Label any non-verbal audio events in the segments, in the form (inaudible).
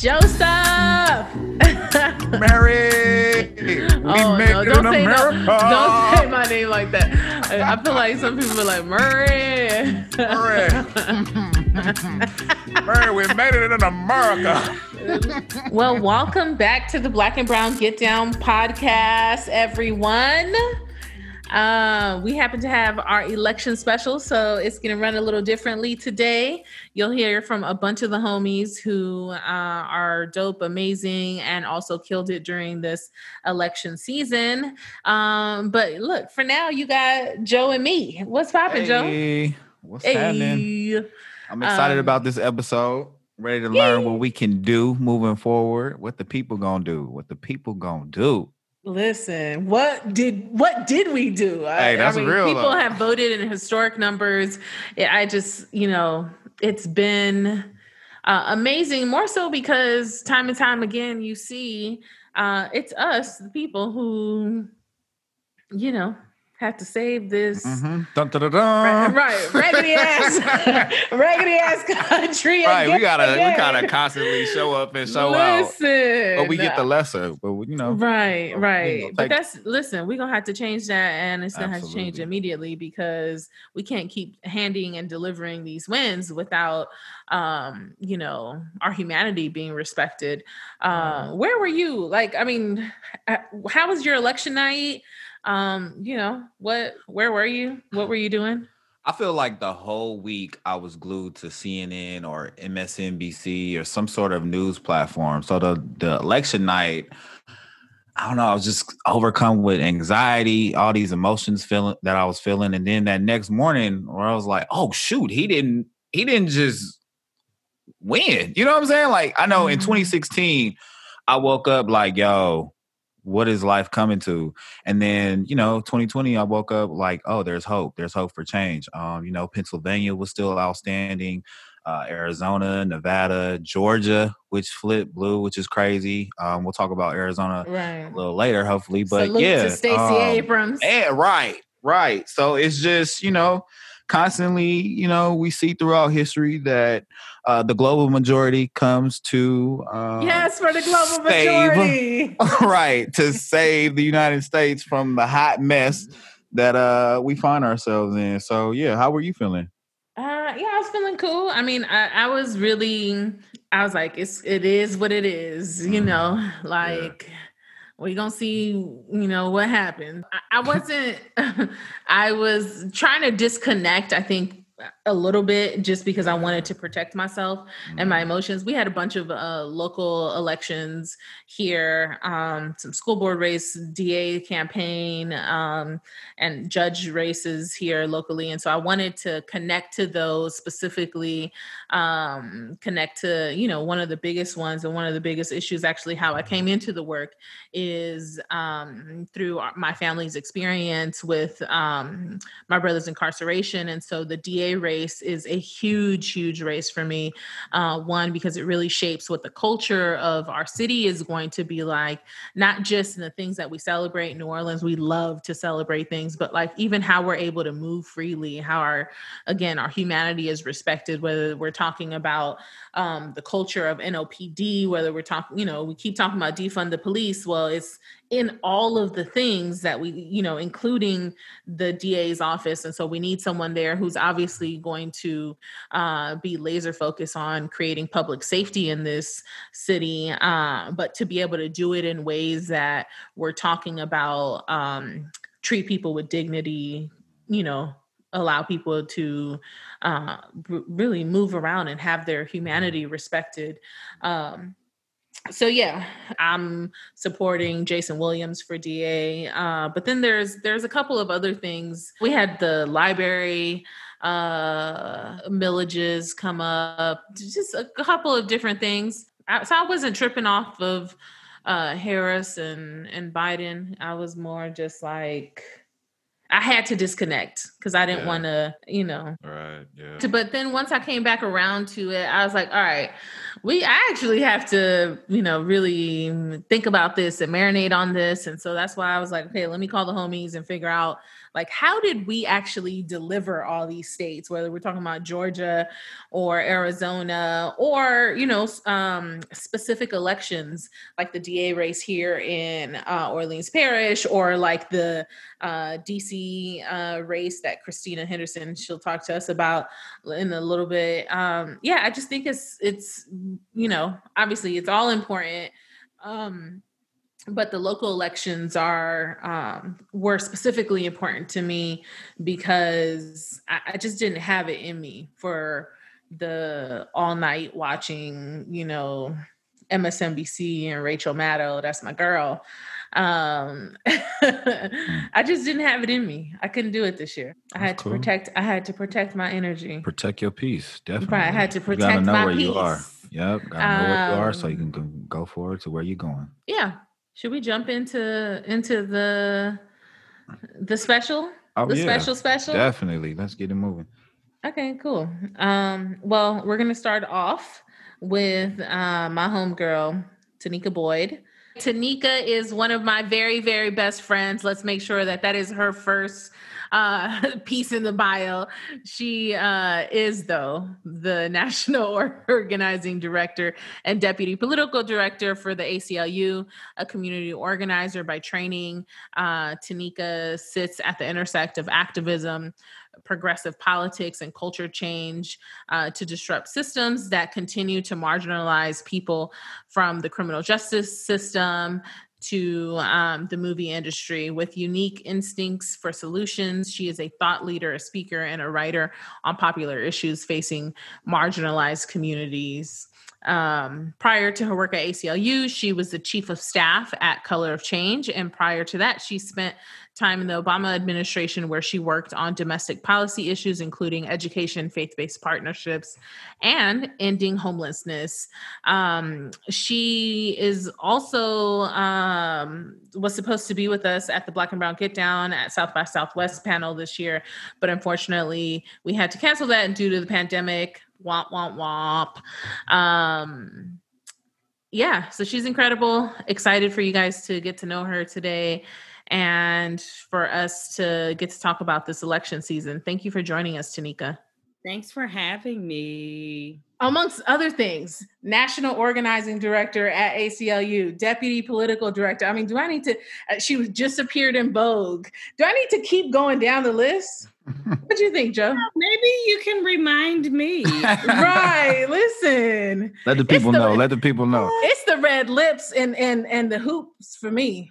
Joseph. (laughs) Mary. We oh make no! it Don't in say no, America. Don't say my name like that. I I feel like some people are like Murray. Murray. (laughs) Mary, we made it in America. well, welcome back to the Black and Brown Get Down podcast, everyone. Uh, we happen to have our election special, so it's going to run a little differently today. You'll hear from a bunch of the homies who uh, are dope, amazing, and also killed it during this election season. Um, but look, for now, you got Joe and me. What's popping, Joe? Hey, what's happening? I'm excited Um, about this episode. Ready to learn what we can do moving forward. What the people gonna do? What the people gonna do? Listen, what did what did we do? I- Hey, that's I mean, real, People though. have voted in historic numbers. I just, you know, it's been uh, amazing. More so because time and time again, you see, uh, it's us, the people who, you know, have to save this. Mhm. Dun, dun, dun, Right, right, raggedy ass, (laughs) raggedy ass country. Right, we gotta we gotta constantly show up and show out. But we get the lesser. But you know, Right, you know, right. but that's listen, we're gonna have to change that and it's gonna have to change immediately because we can't keep handing and delivering these wins without um, you know, our humanity being respected. Uh, where were you? Like, I mean, how was your election night? Um, you know, what where were you? What were you doing? I feel like the whole week I was glued to CNN or MSNBC or some sort of news platform. So the the election night, I don't know, I was just overcome with anxiety, all these emotions feeling that I was feeling, and then that next morning where I was like, oh shoot, he didn't he didn't just win. You know what I'm saying? Like I know in Mhm. 2016, I woke up like, yo, what is life coming to? And then, you know, 2020, I woke up like, oh, there's hope. There's hope for change. Um, you know, Pennsylvania was still outstanding. Uh, Arizona, Nevada, Georgia, which flipped blue, which is crazy. Um, we'll talk about Arizona Right. a little later, hopefully. But Salute yeah, Stacey um, Abrams. yeah, right, right. So it's just you know, constantly, you know, we see throughout history that uh, the global majority comes to um, yes, for the global save- majority. (laughs) right to save the United States from the hot mess that uh we find ourselves in. So yeah, how were you feeling? Uh, yeah, I was feeling cool. I mean, I, I was really, I was like, it's, it is what it is, you know, like we're gonna see, you know, what happens. I wasn't, (laughs) I was trying to disconnect, I think a little bit just because I wanted to protect myself and my emotions. We had a bunch of uh, local elections here, um, some school board race, DA campaign, um, and judge races here locally. And so I wanted to connect to those specifically, um, connect to, you know, one of the biggest ones and one of the biggest issues, actually, how I came into the work is um, through my family's experience with um, my brother's incarceration. And so the DA race is a huge, huge race for me. Uh, one, because it really shapes what the culture of our city is going to be like, not just in the things that we celebrate in New Orleans. We love to celebrate things, but like even how we're able to move freely, how our, again, our humanity is respected, whether we're talking about um, the culture of NOPD, whether we're talking, you know, we keep talking about defund the police. Well, it's in all of the things that we, you know, including the DA's office. And so we need someone there who's obviously going to uh, be laser focused on creating public safety in this city, uh, but to be able to do it in ways that we're talking about um, treat people with dignity, you know, allow people to uh, r- really move around and have their humanity respected. Um, so yeah, I'm supporting Jason Williams for DA. Uh, but then there's there's a couple of other things. We had the library uh millages come up, just a couple of different things. I, so I wasn't tripping off of uh Harris and and Biden. I was more just like I had to disconnect because I didn't Yeah. want to, you know, Right. Yeah. to- but then once I came back around to it, I was like, all right, we I actually have to, you know, really think about this and marinate on this. And so that's why I was like, okay, let me call the homies and figure out like how did we actually deliver all these states whether we're talking about georgia or arizona or you know um, specific elections like the da race here in uh, orleans parish or like the uh, dc uh, race that christina henderson she'll talk to us about in a little bit. Um, yeah i just think it's it's you know obviously it's all important. Um, but the local elections are um, were specifically important to me because I, I, just didn't have it in me for the all night watching, you know, MSNBC and Rachel Maddow. That's my girl. Um, (laughs) I just didn't have it in me. I couldn't do it this year. I had to protect. I had to protect my energy. Protect your peace, definitely. Right, I had to protect you gotta know my where peace. You are. Yep, gotta know um, where you are so you um, can go forward to where you're going. Yeah, should we jump into into the the special? Oh, the yeah. special special? Definitely. Let's get it moving. Okay, cool. Um, well, we're gonna start off with uh, my homegirl, Tenicka Boyd. Tenicka is one of my very, very best friends. Let's make sure that that is her first uh, (laughs) piece in the bio. She uh, is, though, the (laughs) national organizing director and deputy political director for the ACLU, a community organizer by training. Uh, Tenicka sits at the intersect of activism, progressive politics and culture change uh, to disrupt systems that continue to marginalize people from the criminal justice system to um, the movie industry with unique instincts for solutions. She is a thought leader, a speaker, and a writer on popular issues facing marginalized communities. Um, prior to her work at ACLU, she was the chief of staff at Color of Change. And prior to that, she spent time in the Obama administration where she worked on domestic policy issues, including education, faith based partnerships, and ending homelessness. Um, she is also um, was supposed to be with us at the Black and Brown Get Down at South by Southwest panel this year, but unfortunately, we had to cancel that due to the pandemic. Womp womp womp. Um, yeah, so she's incredible. Excited for you guys to get to know her today and for us to get to talk about this election season. Thank you for joining us, Tenicka. Thanks for having me. Amongst other things, national organizing director at ACLU, deputy political director. I mean, do I need to? Uh, she just appeared in Vogue. Do I need to keep going down the list? What do you think, Joe? maybe you can remind me. (laughs) right. Listen. Let the people the, know. Let the people know. It's the red lips and and and the hoops for me.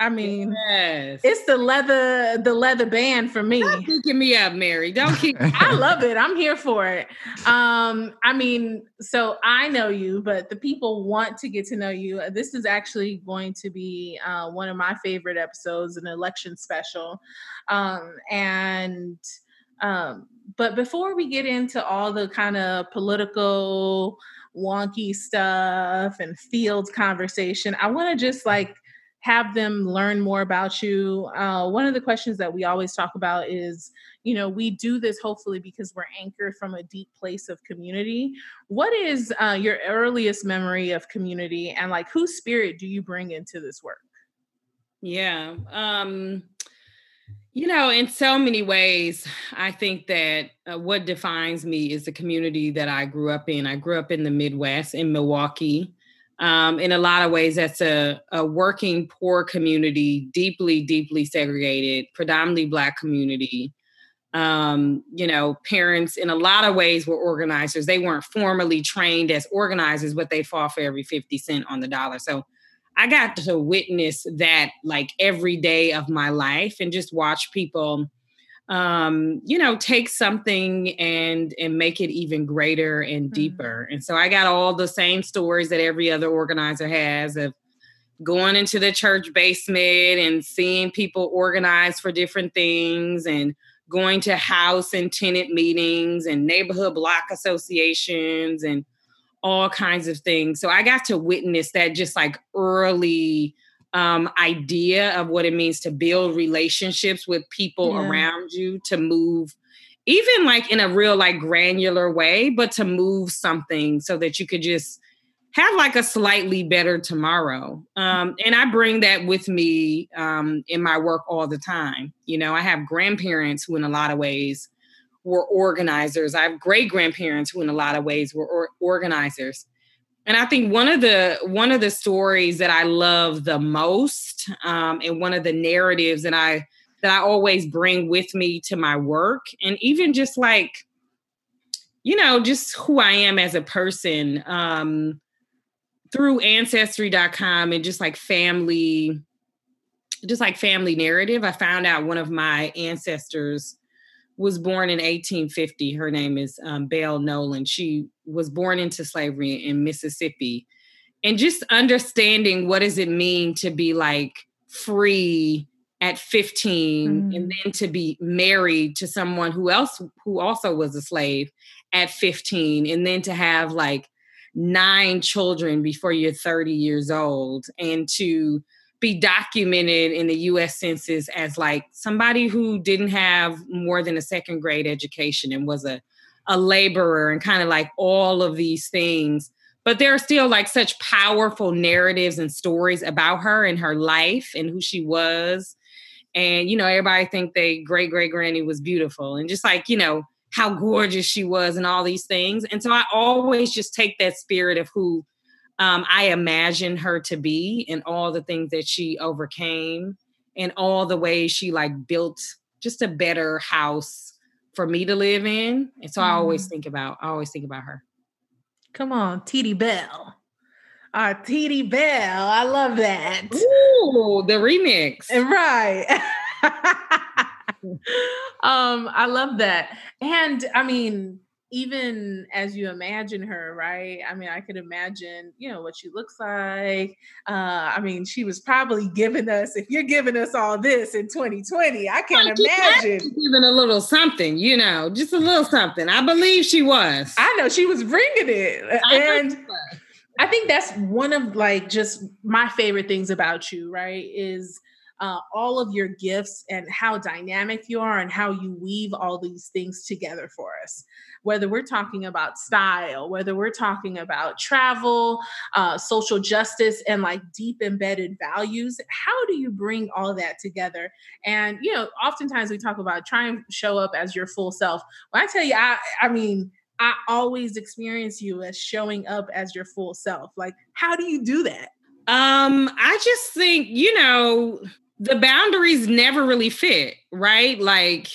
I mean, yes. it's the leather, the leather band for me. Stop picking me up, Mary. Don't keep. (laughs) I love it. I'm here for it. Um, I mean, so I know you, but the people want to get to know you. This is actually going to be uh, one of my favorite episodes, an election special, um, and. Um, but before we get into all the kind of political wonky stuff and field conversation, I want to just like have them learn more about you. Uh, one of the questions that we always talk about is, you know, we do this hopefully because we're anchored from a deep place of community. What is uh, your earliest memory of community, and like whose spirit do you bring into this work? Yeah. Um, you know, in so many ways, I think that uh, what defines me is the community that I grew up in. I grew up in the Midwest, in Milwaukee. Um, in a lot of ways, that's a, a working poor community, deeply, deeply segregated, predominantly Black community. Um, you know, parents in a lot of ways were organizers. They weren't formally trained as organizers, but they fought for every 50 cent on the dollar. So I got to witness that like every day of my life and just watch people um, you know, take something and and make it even greater and mm-hmm. deeper. And so I got all the same stories that every other organizer has of going into the church basement and seeing people organize for different things and going to house and tenant meetings and neighborhood block associations and all kinds of things. So I got to witness that just like early um, idea of what it means to build relationships with people yeah. around you to move even like in a real like granular way but to move something so that you could just have like a slightly better tomorrow. Um, and I bring that with me um, in my work all the time. You know, I have grandparents who, in a lot of ways, were organizers. I have great grandparents who, in a lot of ways, were or- organizers. And I think one of the one of the stories that I love the most, um, and one of the narratives that I that I always bring with me to my work, and even just like, you know, just who I am as a person. Um, through ancestry.com and just like family just like family narrative i found out one of my ancestors was born in 1850 her name is um, belle nolan she was born into slavery in mississippi and just understanding what does it mean to be like free at 15 mm. and then to be married to someone who else who also was a slave at 15 and then to have like nine children before you're 30 years old and to be documented in the US Census as like somebody who didn't have more than a second grade education and was a, a laborer and kind of like all of these things. But there are still like such powerful narratives and stories about her and her life and who she was. And, you know, everybody think they great great granny was beautiful. And just like, you know, how gorgeous she was and all these things. And so I always just take that spirit of who um, I imagine her to be and all the things that she overcame and all the ways she like built just a better house for me to live in. And so mm. I always mm-hmm. think about, I always think about her. Come on, Titi Bell. Uh, Titi Bell. I love that. Ooh, the remix. Right. (laughs) (laughs) um, I love that. And I mean, even as you imagine her, right? I mean, I could imagine, you know, what she looks like. Uh, I mean, she was probably giving us, if you're giving us all this in 2020, I can't imagine. Giving a little something, you know, just a little something. I believe she was. I know she was bringing it. I and I think that's one of like just my favorite things about you, right? Is uh, all of your gifts and how dynamic you are and how you weave all these things together for us. Whether we're talking about style, whether we're talking about travel, uh, social justice, and like deep embedded values, how do you bring all that together? And, you know, oftentimes we talk about trying to show up as your full self. When I tell you, I, I mean, I always experience you as showing up as your full self. Like, how do you do that? Um, I just think, you know, the boundaries never really fit, right? Like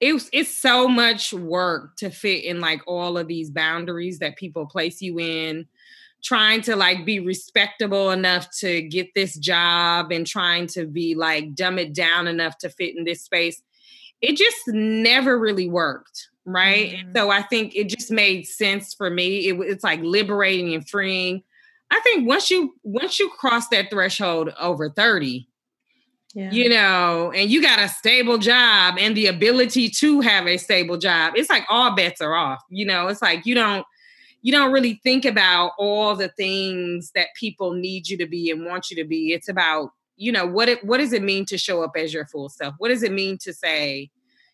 it's it's so much work to fit in like all of these boundaries that people place you in trying to like be respectable enough to get this job and trying to be like dumb it down enough to fit in this space it just never really worked right mm-hmm. so i think it just made sense for me it, it's like liberating and freeing i think once you once you cross that threshold over 30 yeah. you know, and you got a stable job and the ability to have a stable job, it's like all bets are off. You know, it's like you don't you don't really think about all the things that people need you to be and want you to be. It's about, you know, what it what does it mean to show up as your full self? What does it mean to say,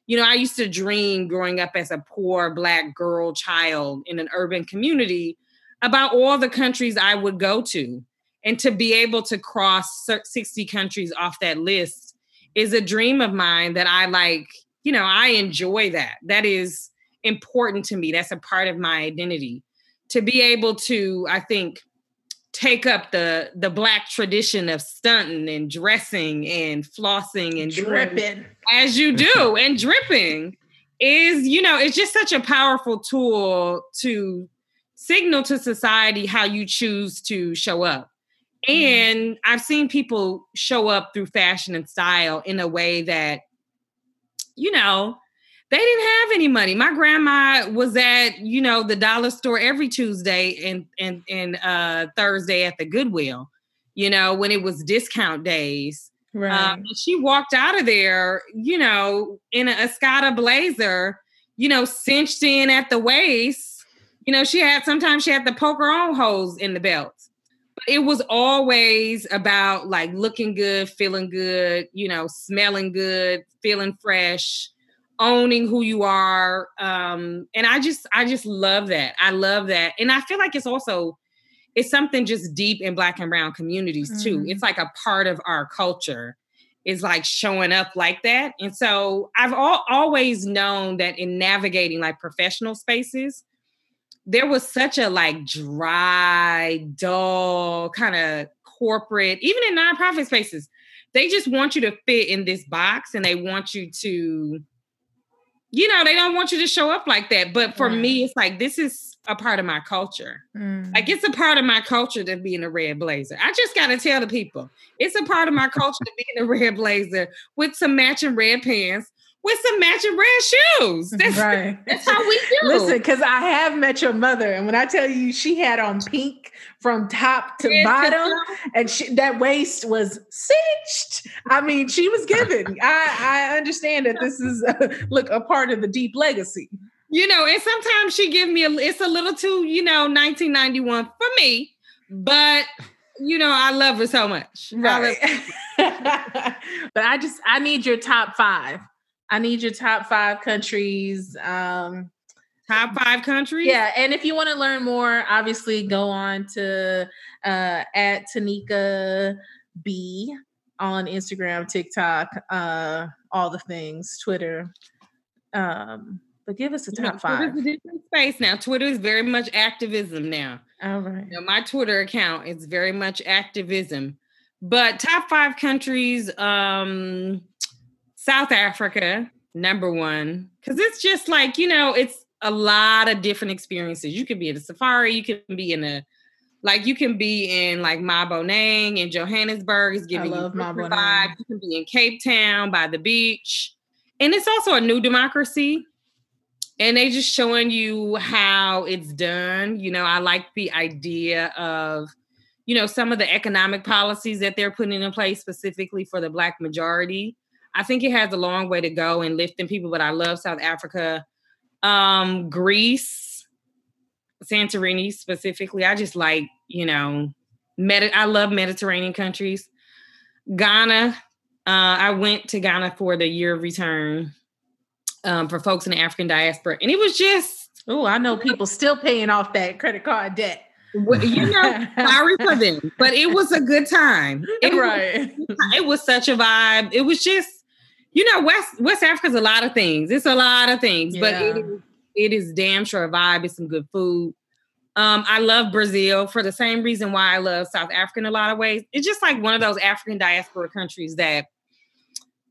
you know, I used to dream growing up as a poor black girl child in an urban community about all the countries I would go to and to be able to cross 60 countries off that list is a dream of mine that I like, you know, I enjoy that. That is important to me. That's a part of my identity. To be able to, I think, take up the the black tradition of stunting and dressing and flossing and dripping as you do (laughs) and dripping is you know it's just such a powerful tool to signal to society how you choose to show up. And I've seen people show up through fashion and style in a way that, you know, they didn't have any money. My grandma was at, you know, the dollar store every Tuesday and and and uh Thursday at the Goodwill, you know, when it was discount days. Right. Um, she walked out of there, you know, in a Escada blazer, you know, cinched in at the waist. You know, she had sometimes she had the poker on holes in the belts it was always about like looking good, feeling good, you know, smelling good, feeling fresh, owning who you are. Um, and I just I just love that. I love that. And I feel like it's also it's something just deep in black and brown communities too. Mm. It's like a part of our culture is like showing up like that. And so I've all, always known that in navigating like professional spaces, there was such a like dry, dull kind of corporate, even in nonprofit spaces, they just want you to fit in this box and they want you to, you know, they don't want you to show up like that. But for right. me, it's like this is a part of my culture. Mm. Like it's a part of my culture to be in a red blazer. I just got to tell the people it's a part of my culture to be in a (laughs) red blazer with some matching red pants with some matching red shoes. That's, right. That's how we do. Listen, because I have met your mother, and when I tell you she had on pink from top to red bottom, to and she, that waist was cinched. I mean, she was given. (laughs) I, I understand that this is a, look a part of the deep legacy. You know, and sometimes she give me a. It's a little too, you know, 1991 for me, but you know, I love her so much. Right. (laughs) but I just I need your top five. I need your top five countries. Um, top five countries. Yeah, and if you want to learn more, obviously go on to uh, at Tenicka B on Instagram, TikTok, uh, all the things, Twitter. Um, but give us a top you five. Twitter's a different space now. Twitter is very much activism now. All right. You know, my Twitter account is very much activism. But top five countries, um, South Africa, number one, because it's just like, you know, it's a lot of different experiences. You could be in a safari, you can be in a like you can be in like Maboneng in Johannesburg, it's giving you a vibe. You can be in Cape Town by the beach. And it's also a new democracy. And they just showing you how it's done. You know, I like the idea of, you know, some of the economic policies that they're putting in place specifically for the black majority I think it has a long way to go in lifting people, but I love South Africa, um, Greece, Santorini specifically. I just like, you know, Medi- I love Mediterranean countries. Ghana, uh, I went to Ghana for the year of return um, for folks in the African diaspora, and it was just. Oh, I know people still paying off that credit card debt. you know, sorry for them, but it was a good time. (laughs) It right. Was, it was such a vibe. It was just you know, West West Africa's a lot of things. It's a lot of things, yeah. but it is, it is damn sure a vibe. It's some good food. Um, I love Brazil for the same reason why I love South Africa in a lot of ways. It's just like one of those African diaspora countries that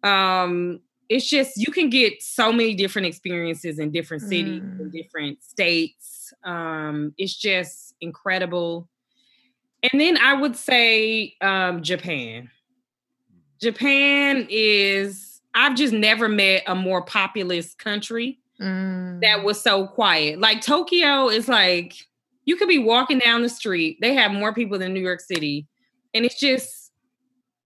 um it's just you can get so many different experiences in different cities mm. in different states. Um, it's just incredible. And then I would say um Japan. Japan is I've just never met a more populous country mm. that was so quiet. Like Tokyo is like you could be walking down the street. They have more people than New York City. And it's just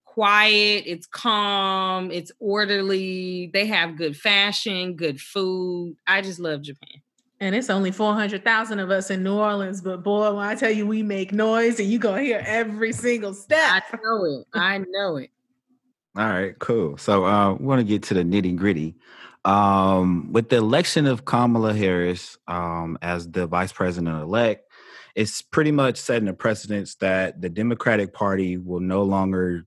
quiet, it's calm, it's orderly. They have good fashion, good food. I just love Japan. And it's only 400,000 of us in New Orleans. But boy, when I tell you we make noise and you going to hear every single step. I know it. I know it. All right, cool. So uh, we want to get to the nitty gritty. Um, with the election of Kamala Harris um, as the vice president elect, it's pretty much setting a precedence that the Democratic Party will no longer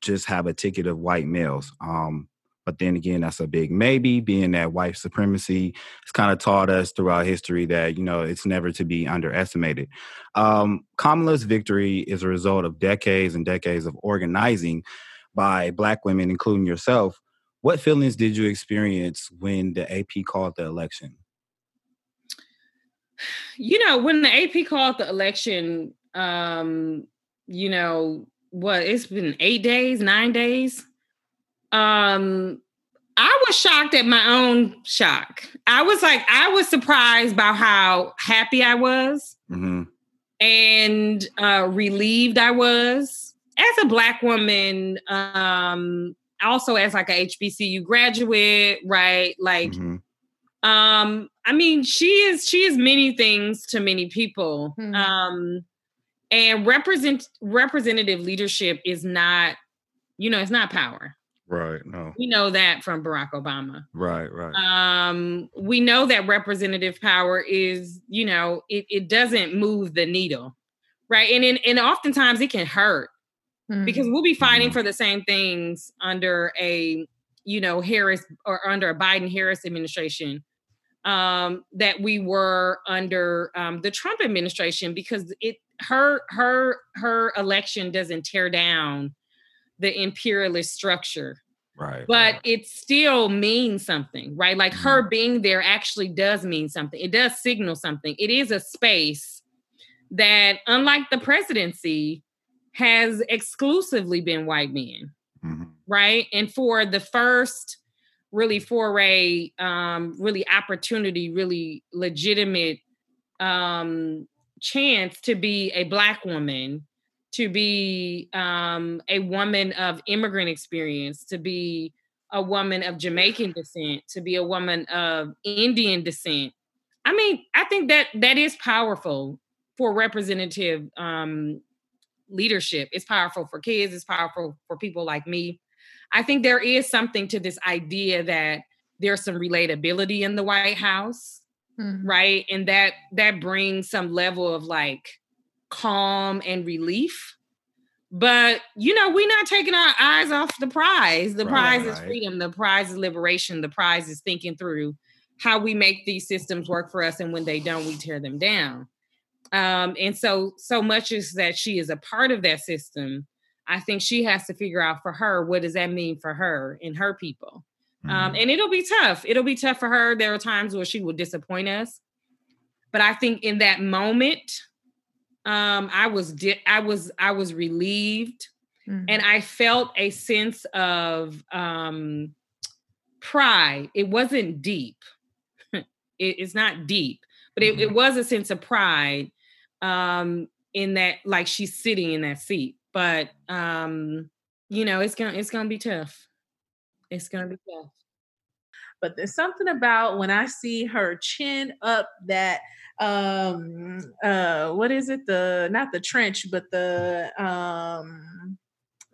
just have a ticket of white males. Um, but then again, that's a big maybe, being that white supremacy has kind of taught us throughout history that, you know, it's never to be underestimated. Um, Kamala's victory is a result of decades and decades of organizing by Black women, including yourself. What feelings did you experience when the AP called the election? You know, when the AP called the election, um, you know, what it's been eight days, nine days. Um, I was shocked at my own shock. I was like, I was surprised by how happy I was mm-hmm. and uh, relieved I was as a black woman, um, also as like a HBCU graduate, right? Like, mm-hmm. um, I mean, she is she is many things to many people. Mm-hmm. Um, and represent representative leadership is not, you know, it's not power. Right. No. We know that from Barack Obama. Right, right. Um, we know that representative power is, you know, it, it doesn't move the needle right? And in, and oftentimes it can hurt mm-hmm. because we'll be fighting Mm-hmm. for the same things under a you know Harris or under a Biden Harris administration um, that we were under um, the Trump administration because it her her her election doesn't tear down the imperialist structure Right. but it still means something, right? Like her being there actually does mean something. It does signal something. It is a space that, unlike the presidency, has exclusively been white men, Mhm. right? And for the first really foray, um, really opportunity, really legitimate um, chance to be a black woman to be um, a woman of immigrant experience, to be a woman of Jamaican descent, to be a woman of Indian descent. I mean, I think that that is powerful for representative um, leadership. It's powerful for kids. It's powerful for people like me. I think there is something to this idea that there's some relatability in the White House, Mhm. right? And that that brings some level of like calm and relief. But you know, we're not taking our eyes off the prize. The Right, prize is freedom. The prize is liberation. The prize is thinking through how we make these systems work for us, and when they don't, we tear them down. Um, and so, so much is that she is a part of that system. I think she has to figure out for her what does that mean for her and her people. Um, Mhm. and it'll be tough. It'll be tough for her. There are times where she will disappoint us, but I think in that moment, um, I was di- I was I was relieved, Mhm. and I felt a sense of um, pride. It wasn't deep. (laughs) it, it's not deep, but it, it was a sense of pride um, in that, like she's sitting in that seat. But um, you know, it's gonna it's gonna be tough. It's gonna be tough. but there's something about when I see her chin up that um uh what is it the not the trench but the um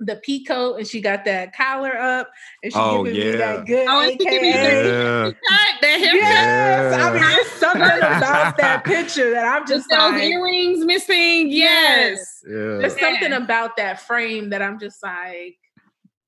the peacoat and she got that collar up and she Oh, giving me that good Oh, and she me AKA. Yeah. (laughs) Cut that haircut. Yes, I mean Yeah. it's something about that (laughs) picture that I'm Just just those like earrings missing. Yes. Yeah. there's something Yeah. about that frame that I'm just like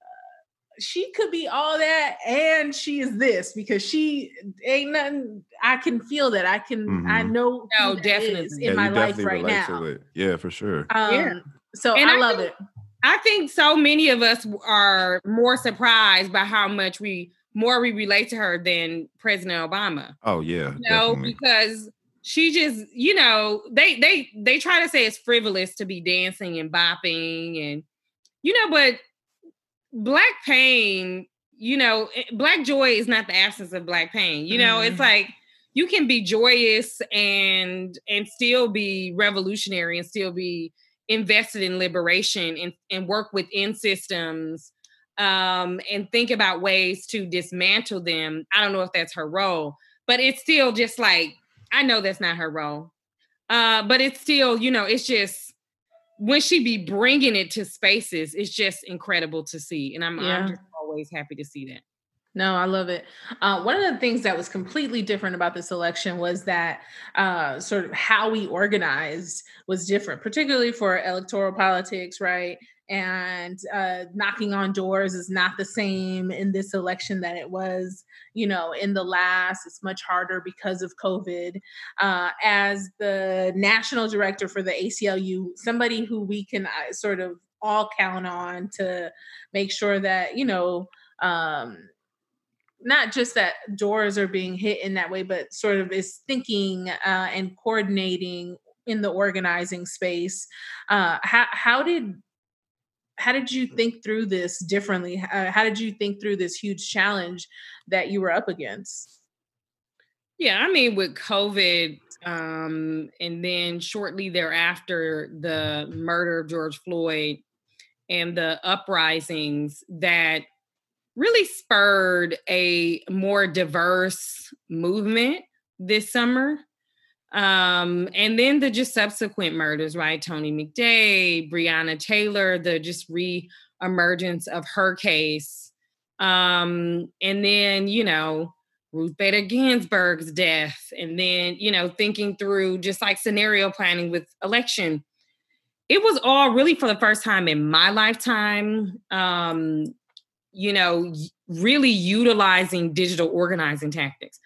uh, she could be all that and she is this because she ain't nothing I can feel that I can I Mhm. know No, who that is definitely. in Yeah, my life definitely right now. Yeah, for sure. um Yeah. so And I I love think- it I think so many of us are more surprised by how much we more we relate to her than President Obama. Oh yeah. You know, because she just, you know, they they they try to say it's frivolous to be dancing and bopping and you know, but black pain, you know, eh, black joy is not the absence of black pain. You know, it's Mhm. like you can be joyous and and still be revolutionary and still be invested in liberation and, and work within systems um, and think about ways to dismantle them. I don't know if that's her role, but it's still just like I know that's not her role. Uh, but it's still, you know, it's just when she be bringing it to spaces, it's just incredible to see, and I'm, Yeah. I'm just always happy to see that. No, I love it. Uh, one of the things that was completely different about this election was that uh, sort of how we organized was different, particularly for electoral politics, right? And uh, knocking on doors is not the same in this election that it was, you know, in the last. It's much harder because of COVID. Uh, as the national director for the ACLU, somebody who we can uh, sort of all count on to make sure that, you know, um, not just that doors are being hit in that way, but sort of is thinking uh, and coordinating in the organizing space. Uh, how how did how did you think through this differently? Uh, how did you think through this huge challenge that you were up against? Yeah, I mean, with COVID, um, and then shortly thereafter, the murder of George Floyd and the uprisings that really spurred a more diverse movement this summer. Um, and then the just subsequent murders, right? Tony McDade, Breonna Taylor, the just re-emergence of her case. Um, and then, you know, Ruth Bader Ginsburg's death, and then, you know, thinking through just like scenario planning with election it was all really for the first time in my lifetime. Um, you know, really utilizing digital organizing tactics.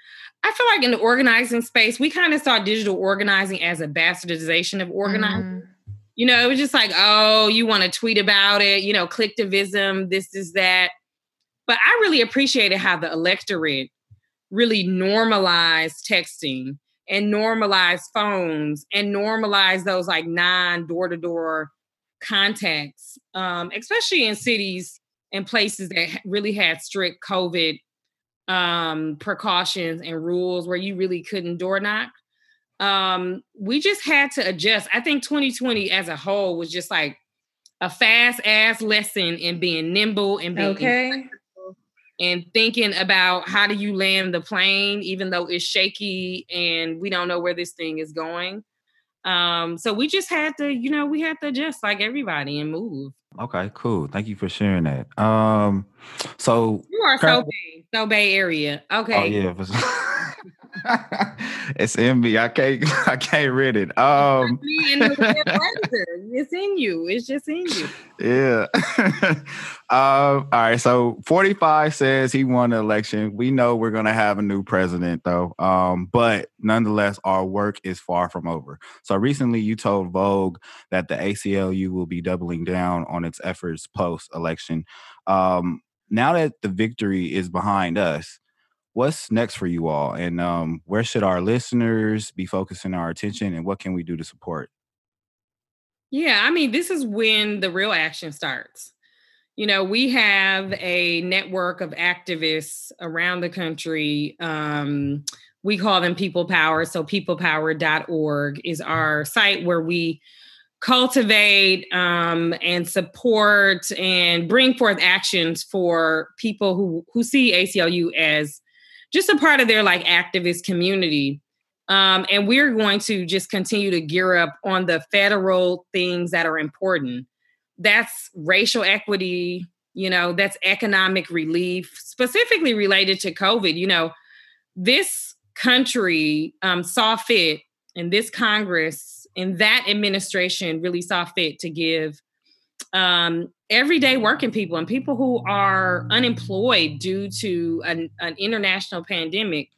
I feel like in the organizing space, we kind of saw digital organizing as a bastardization of organizing. Mm-hmm. You know, it was just like, oh, you want to tweet about it, you know, clicktivism, this is that. But I really appreciated how the electorate really normalized texting and normalized phones and normalized those like non door to door contacts, um, especially in cities and places that really had strict COVID um, precautions and rules where you really couldn't door knock. Um, we just had to adjust. I think 2020 as a whole was just like a fast ass lesson in being nimble and being okay. and thinking about how do you land the plane, even though it's shaky and we don't know where this thing is going. Um, so we just had to, you know, we had to adjust like everybody and move. Okay, cool. Thank you for sharing that. Um, so you are so Bay, so Bay Area. Oh, okay. Oh yeah. (laughs) it's in me. I can't. (laughs) I can't read it. Um, (laughs) it's in you. It's just in you. Yeah. (laughs) um, all right. So 45 says he won the election. We know we're gonna have a new president, though. Um, but nonetheless, our work is far from over. So recently, you told Vogue that the ACLU will be doubling down on its efforts post election. Um, now that the victory is behind us what's next for you all? And um, where should our listeners be focusing our attention and what can we do to support? Yeah i mean this is when the real action starts. You know we have a network of activists around the country um, we call them people power so peoplepower.org is our site where we cultivate um, and support and bring forth actions for people who who see aclu as just a part of their like activist community. Um, and we're going to just continue to gear up on the federal things that are important. That's racial equity, you know, that's economic relief, specifically related to COVID. You know, this country um, saw fit, and this Congress and that administration really saw fit to give um, everyday working people and people who are unemployed due to an, an international pandemic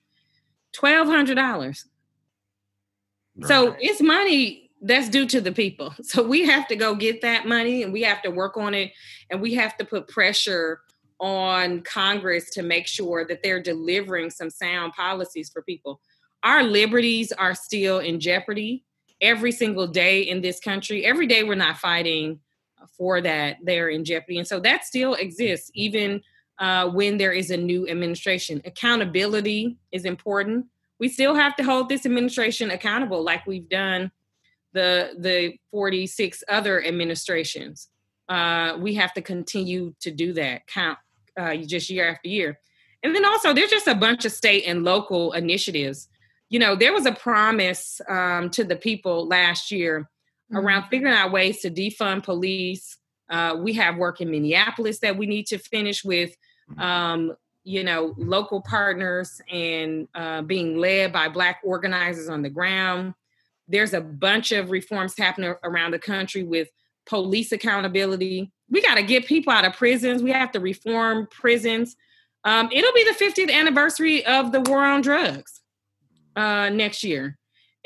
$1,200. Right. So it's money that's due to the people. (laughs) So we have to go get that money and we have to work on it and we have to put pressure on Congress to make sure that they're delivering some sound policies for people. Our liberties are still in jeopardy every single day in this country. Every day we're not fighting for that they're in jeopardy. And so that still exists even uh, when there is a new administration. Accountability is important. We still have to hold this administration accountable, like we've done the the 46 other administrations. Uh, we have to continue to do that, count uh, just year after year. And then also, there's just a bunch of state and local initiatives. You know, there was a promise um, to the people last year mm-hmm. around figuring out ways to defund police. Uh, we have work in Minneapolis that we need to finish with, mm-hmm. um, you know, local partners and uh, being led by Black organizers on the ground. There's a bunch of reforms happening around the country with police accountability. We got to get people out of prisons. We have to reform prisons. Um, it'll be the 50th anniversary of the war on drugs uh, next year.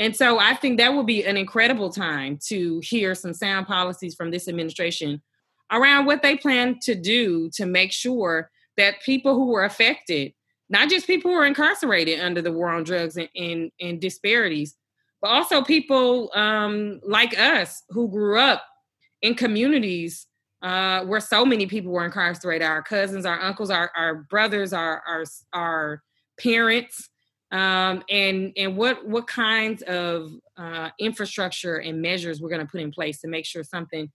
And so I think that will be an incredible time to hear some sound policies from this administration around what they plan to do to make sure that people who were affected, not just people who are incarcerated under the war on drugs and, and, and disparities, but also people um, like us who grew up in communities uh, where so many people were incarcerated our cousins, our uncles, our, our brothers, our, our, our parents um, and and what what kinds of uh, infrastructure and measures we're going to put in place to make sure something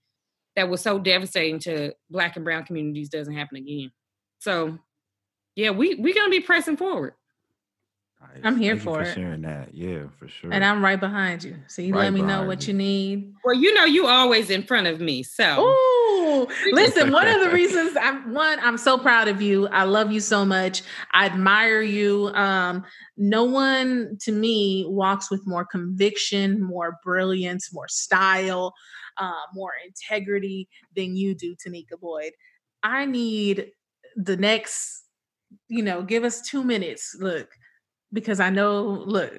that was so devastating to Black and Brown communities doesn't happen again. So, yeah, we we're going to be pressing forward. Nice. I'm here for, for, it. Sharing that, yeah, for sure. And I'm right behind you. So you right let me know what you need. Well, you know, you always in front of me. So, Ooh. (laughs) Listen, one of the reasons I'm one, I'm so proud of you. I love you so much. I admire you. Um, no one to me walks with more conviction, more brilliance, more style, uh, more integrity than you do, Tenicka Boyd. I need the next, you know, give us two minutes. Look, because I know, look,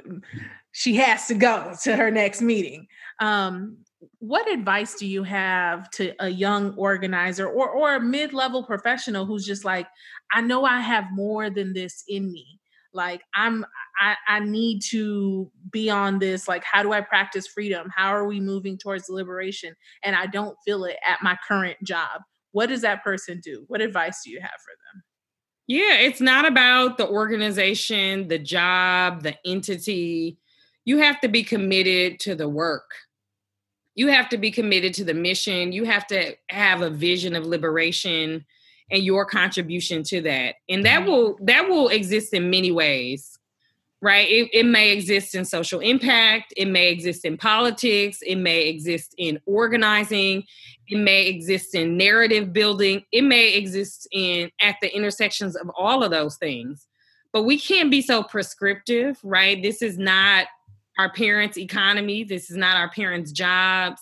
she has to go to her next meeting. Um, what advice do you have to a young organizer or or a mid-level professional who's just like, I know I have more than this in me. Like I'm I, I need to be on this. Like, how do I practice freedom? How are we moving towards liberation? And I don't feel it at my current job. What does that person do? What advice do you have for them? Yeah, it's not about the organization, the job, the entity. You have to be committed to the work. You have to be committed to the mission. You have to have a vision of liberation and your contribution to that. And that mm-hmm. will that will exist in many ways. Right? It, it may exist in social impact, it may exist in politics, it may exist in organizing, it may exist in narrative building, it may exist in at the intersections of all of those things. But we can't be so prescriptive, right? This is not our parents' economy. This is not our parents' jobs.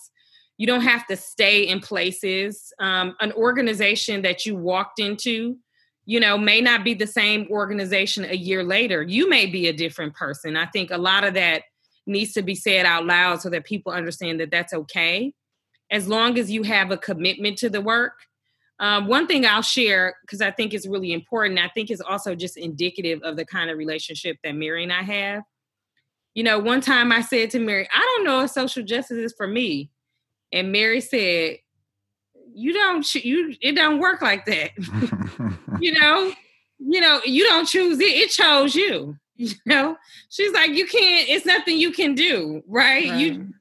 You don't have to stay in places. Um, an organization that you walked into, you know, may not be the same organization a year later. You may be a different person. I think a lot of that needs to be said out loud so that people understand that that's okay as long as you have a commitment to the work. Um, one thing I'll share, because I think is really important, I think is also just indicative of the kind of relationship that Mary and I have. You know, one time I said to Mary, I don't know if social justice is for me. And Mary said, You don't, you, it don't work like that. (laughs) you know, you know, you don't choose it, it chose you. (laughs) You know, she's like, you can't, it's nothing you can do, right? right. You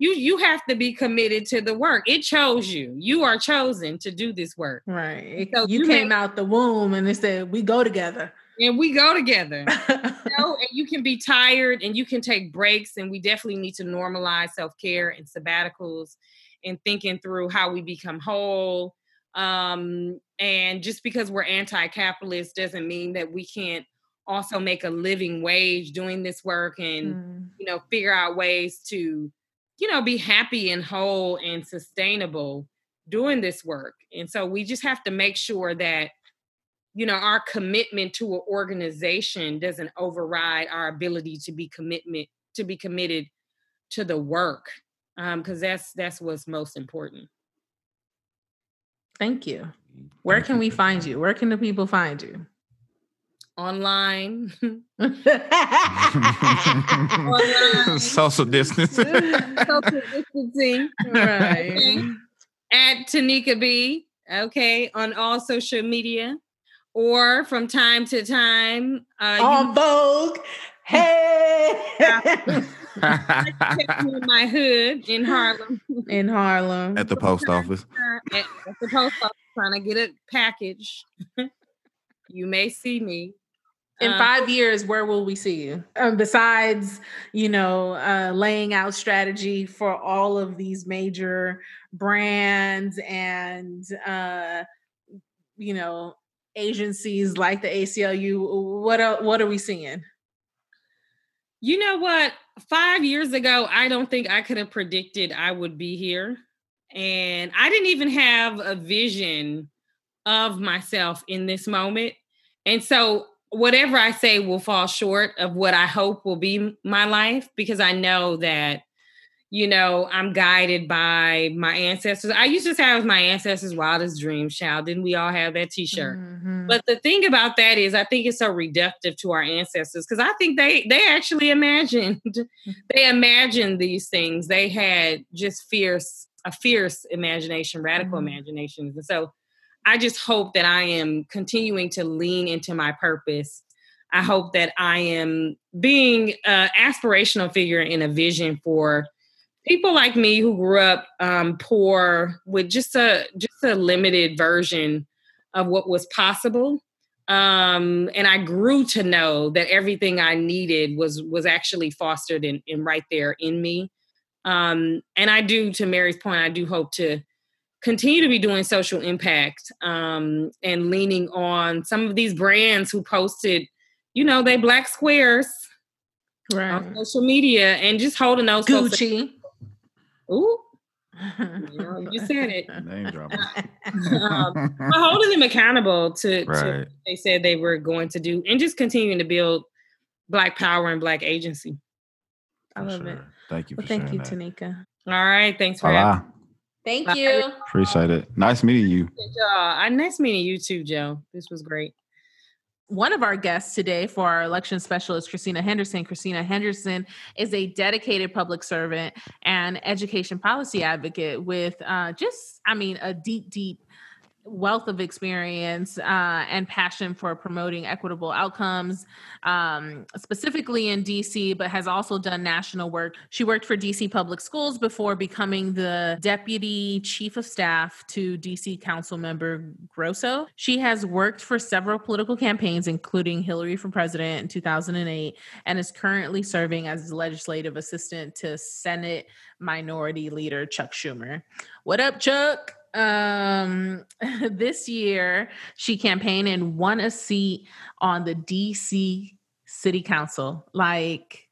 you you have to be committed to the work. It chose you. You are chosen to do this work. Right. So you, you came may, out the womb and it said we go together. And we go together. (laughs) you know, and you can be tired and you can take breaks. And we definitely need to normalize self-care and sabbaticals and thinking through how we become whole. Um, and just because we're anti-capitalist doesn't mean that we can't also make a living wage doing this work and mm. you know figure out ways to you know, be happy and whole and sustainable doing this work. And so we just have to make sure that, you know, our commitment to an organization doesn't override our ability to be commitment to be committed to the work. Um, because that's that's what's most important. Thank you. Where can we find you? Where can the people find you? Online. (laughs) online. Social distancing. (laughs) Social distancing. Right. Okay. (laughs) At Tenicka B. Okay. On all social media. Or from time to time. Uh, on you- Vogue. Hey. my hood in Harlem. In Harlem. At the post office. At, at the post office trying to get a package. you may see me in uh, five years where will we see you? Um, besides you know uh, laying out strategy for all of these major brands and uh, you know agencies like the aclu what are, what are we seeing? You know what? Five years ago i don't think i could have predicted i would be here. And i didn't even have a vision of myself in this moment. And so whatever I say will fall short of what I hope will be my life because I know that, you know, I'm guided by my ancestors. I used to was my ancestors' wildest dreams, child. Didn't we all have that T-shirt? Mm-hmm. But the thing about that is, I think it's so reductive to our ancestors because I think they they actually imagined they imagined these things. They had just fierce a fierce imagination, radical mm-hmm. imaginations, and so I just hope that I am continuing to lean into my purpose. I hope that I am being an aspirational figure in a vision for people like me who grew up um, poor with just a just a limited version of what was possible. Um, and I grew to know that everything I needed was was actually fostered in, in right there in me. Um, and I do, to Mary's point, I do hope to continue to be doing social impact um, and leaning on some of these brands who posted, you know, they black squares right. on social media and just holding those Gucci. Ooh. (laughs) you, know, you said it. Name drop. (laughs) um, holding them accountable to, right. to they said they were going to do and just continuing to build black power and black agency. I love sure. it. Thank you. Well, thank you, that. Tenicka. All right. Thanks for having Thank Bye. you. Appreciate it. Nice meeting you. Uh, nice meeting you too, Joe. This was great. One of our guests today for our election specialist, Christina Henderson. Christina Henderson is a dedicated public servant and education policy advocate with uh, just, I mean, a deep, deep wealth of experience uh, and passion for promoting equitable outcomes, um, specifically in DC, but has also done national work. She worked for DC Public Schools before becoming the deputy chief of staff to DC Council member Grosso. She has worked for several political campaigns, including Hillary for president in 2008, and is currently serving as legislative assistant to Senate Minority Leader Chuck Schumer. What up, Chuck? Um (laughs) this year she campaigned and won a seat on the DC city council like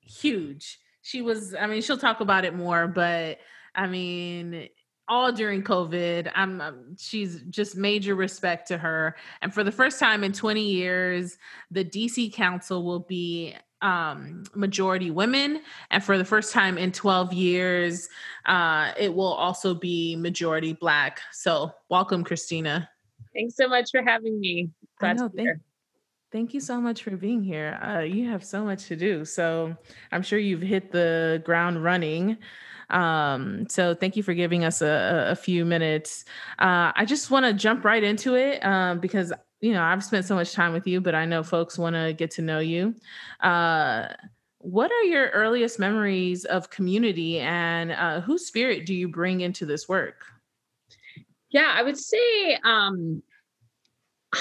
huge. She was i mean she'll talk about it more but i mean all during covid i'm she's just major respect to her and for the first time in 20 years the dc council will be um, majority women. And for the first time in 12 years, uh, it will also be majority Black. So, welcome, Christina. Thanks so much for having me. Glad know, to be thank, here. Thank you so much for being here. Uh, you have so much to do. So, I'm sure you've hit the ground running. Um, so thank you for giving us a, a few minutes. Uh, I just want to jump right into it um, because you know, I've spent so much time with you, but I know folks want to get to know you. Uh, what are your earliest memories of community and uh, whose spirit do you bring into this work? Yeah, I would say, um,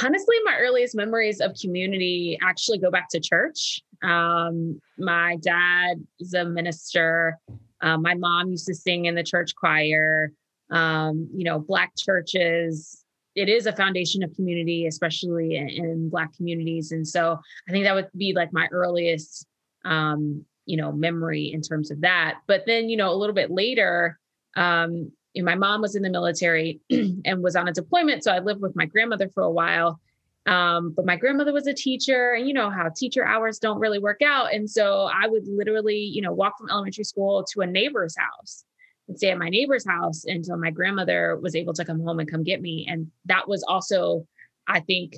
honestly, my earliest memories of community actually go back to church. Um, my dad is a minister. Uh, my mom used to sing in the church choir. Um, you know, Black churches it is a foundation of community, especially in, in, Black communities. And so I think that would be like my earliest, um, you know, memory in terms of that. But then, you know, a little bit later, um, you know, my mom was in the military (clears throat) and was on a deployment. So I lived with my grandmother for a while. Um, but my grandmother was a teacher, and you know how teacher hours don't really work out. And so I would literally, you know, walk from elementary school to a neighbor's house and stay at my neighbor's house until my grandmother was able to come home and come get me. And that was also, I think,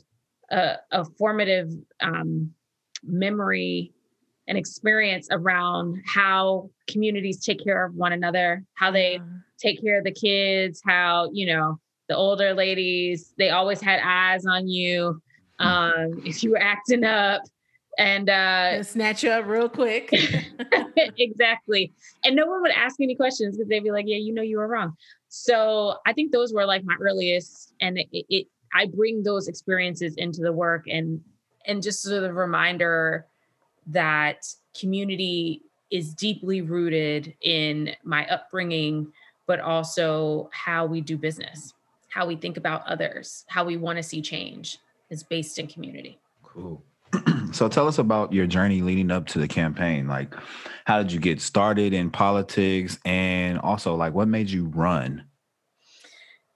a, a formative um, memory and experience around how communities take care of one another, how they take care of the kids, how, you know, the older ladies, they always had eyes on you. Mm. Um, if you were acting up, and uh snatch you up real quick. (laughs) (laughs) Exactly. And no one would ask any questions because they'd be like yeah you know you were wrong. So i think those were like my earliest and it, it i bring those experiences into the work and and just sort of reminder that community is deeply rooted in my upbringing but also how we do business how we think about others how we want to see change is based in community. Cool so tell us about your journey leading up to the campaign. Like, how did you get started in politics? And also, like, what made you run?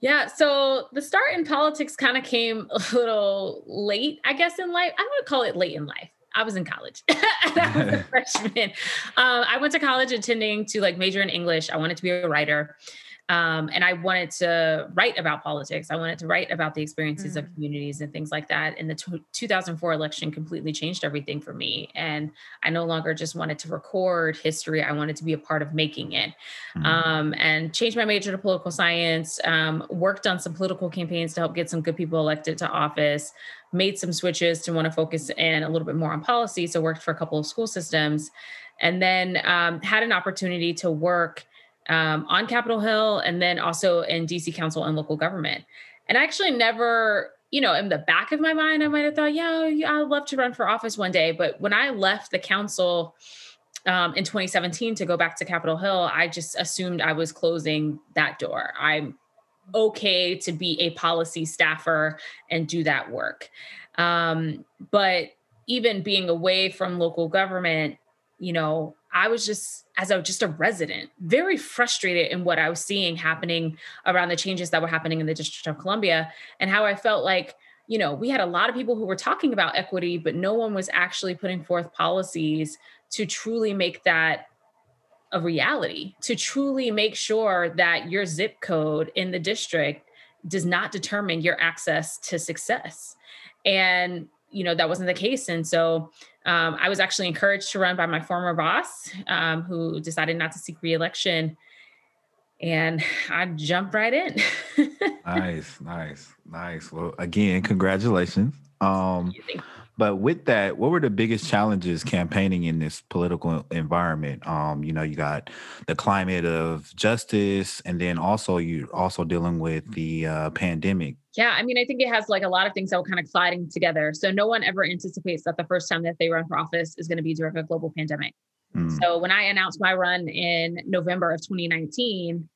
Yeah, so the start in politics kind of came (laughs) a little late, I guess, in life. I would call it late in life. I was in college. (laughs) I was a (laughs) freshman. Um, I went to college intending to like major in English. I wanted to be a writer. Um, and I wanted to write about politics. I wanted to write about the experiences mm. of communities and things like that. And the t- 2004 election completely changed everything for me. And I no longer just wanted to record history, I wanted to be a part of making it. Mm. Um, and changed my major to political science, um, worked on some political campaigns to help get some good people elected to office, made some switches to want to focus in a little bit more on policy. So worked for a couple of school systems. And then um, had an opportunity to work um, on Capitol Hill and then also in DC Council and local government. And I actually never, you know, in the back of my mind, I might have thought, yeah, I'd love to run for office one day. But when I left the council um, in 2017 to go back to Capitol Hill, I just assumed I was closing that door. I'm okay to be a policy staffer and do that work. Um, but even being away from local government, you know, I was just, as a just a resident, very frustrated in what I was seeing happening around the changes that were happening in the District of Columbia and how I felt like, you know, we had a lot of people who were talking about equity, but no one was actually putting forth policies to truly make that a reality, to truly make sure that your zip code in the district does not determine your access to success. And you know that wasn't the case and so um, i was actually encouraged to run by my former boss um, who decided not to seek reelection. And i jumped right in. (laughs) Nice nice nice. Well again congratulations. Um, but with that, what were the biggest challenges campaigning in this political environment? Um, you know, you got the climate of justice, and then also you're also dealing with the uh, pandemic. Yeah, I mean, I think it has like a lot of things that were kind of colliding together. So no one ever anticipates that the first time that they run for office is going to be during a global pandemic. Mm. So when I announced my run in November of 2019,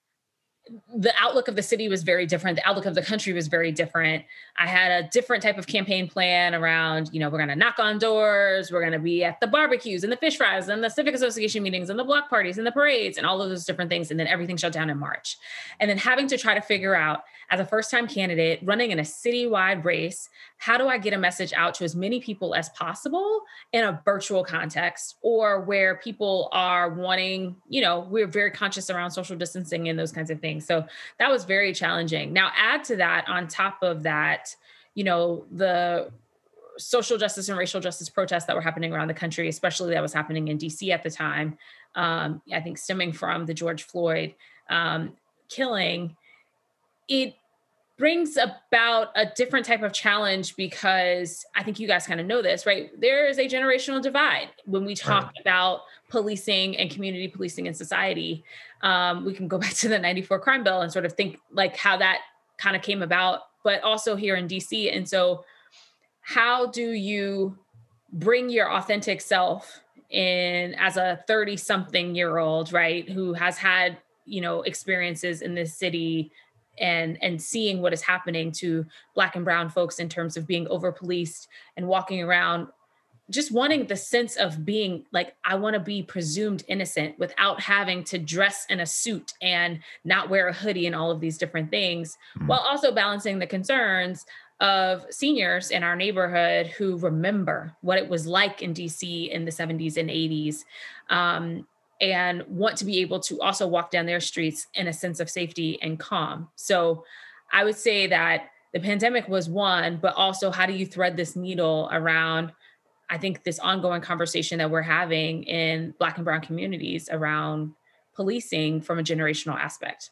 the outlook of the city was very different. The outlook of the country was very different. I had a different type of campaign plan around, you know, we're going to knock on doors, we're going to be at the barbecues and the fish fries and the civic association meetings and the block parties and the parades and all of those different things. And then everything shut down in March. And then having to try to figure out, as a first time candidate running in a citywide race, how do I get a message out to as many people as possible in a virtual context or where people are wanting, you know, we're very conscious around social distancing and those kinds of things. So that was very challenging. Now, add to that, on top of that, you know, the social justice and racial justice protests that were happening around the country, especially that was happening in DC at the time. Um, I think stemming from the George Floyd um, killing, it brings about a different type of challenge because I think you guys kind of know this, right? There is a generational divide when we talk right. about policing and community policing in society. Um, we can go (laughs) back to the 94 crime bill and sort of think like how that kind of came about, but also here in DC. And so, how do you bring your authentic self in as a 30 something year old, right, who has had, you know, experiences in this city and and seeing what is happening to black and brown folks in terms of being over policed and walking around just wanting the sense of being like i want to be presumed innocent without having to dress in a suit and not wear a hoodie and all of these different things mm-hmm. while also balancing the concerns of seniors in our neighborhood who remember what it was like in dc in the 70s and 80s um, and want to be able to also walk down their streets in a sense of safety and calm. So I would say that the pandemic was one, but also how do you thread this needle around? I think this ongoing conversation that we're having in Black and Brown communities around policing from a generational aspect.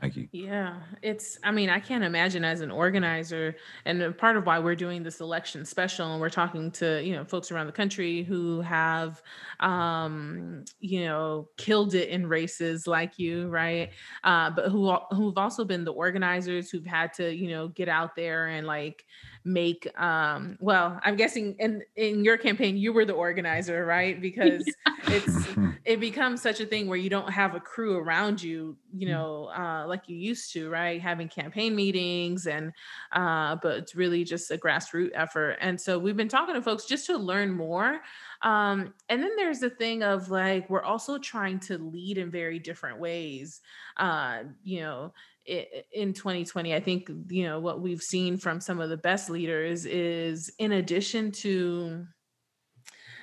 Thank you. Yeah, it's, I mean, I can't imagine as an organizer, and part of why we're doing this election special, and we're talking to, you know, folks around the country who have, um, you know, killed it in races like you, right? Uh, but who, who've also been the organizers who've had to, you know, get out there and like, make um well i'm guessing in in your campaign you were the organizer right? Because (laughs) it's it becomes such a thing where you don't have a crew around you you mm. know uh like you used to right? Having campaign meetings and uh but it's really just a grassroots effort. And so we've been talking to folks just to learn more um and then there's the thing of like we're also trying to lead in very different ways uh you know in 2020 i think you know what we've seen from some of the best leaders is in addition to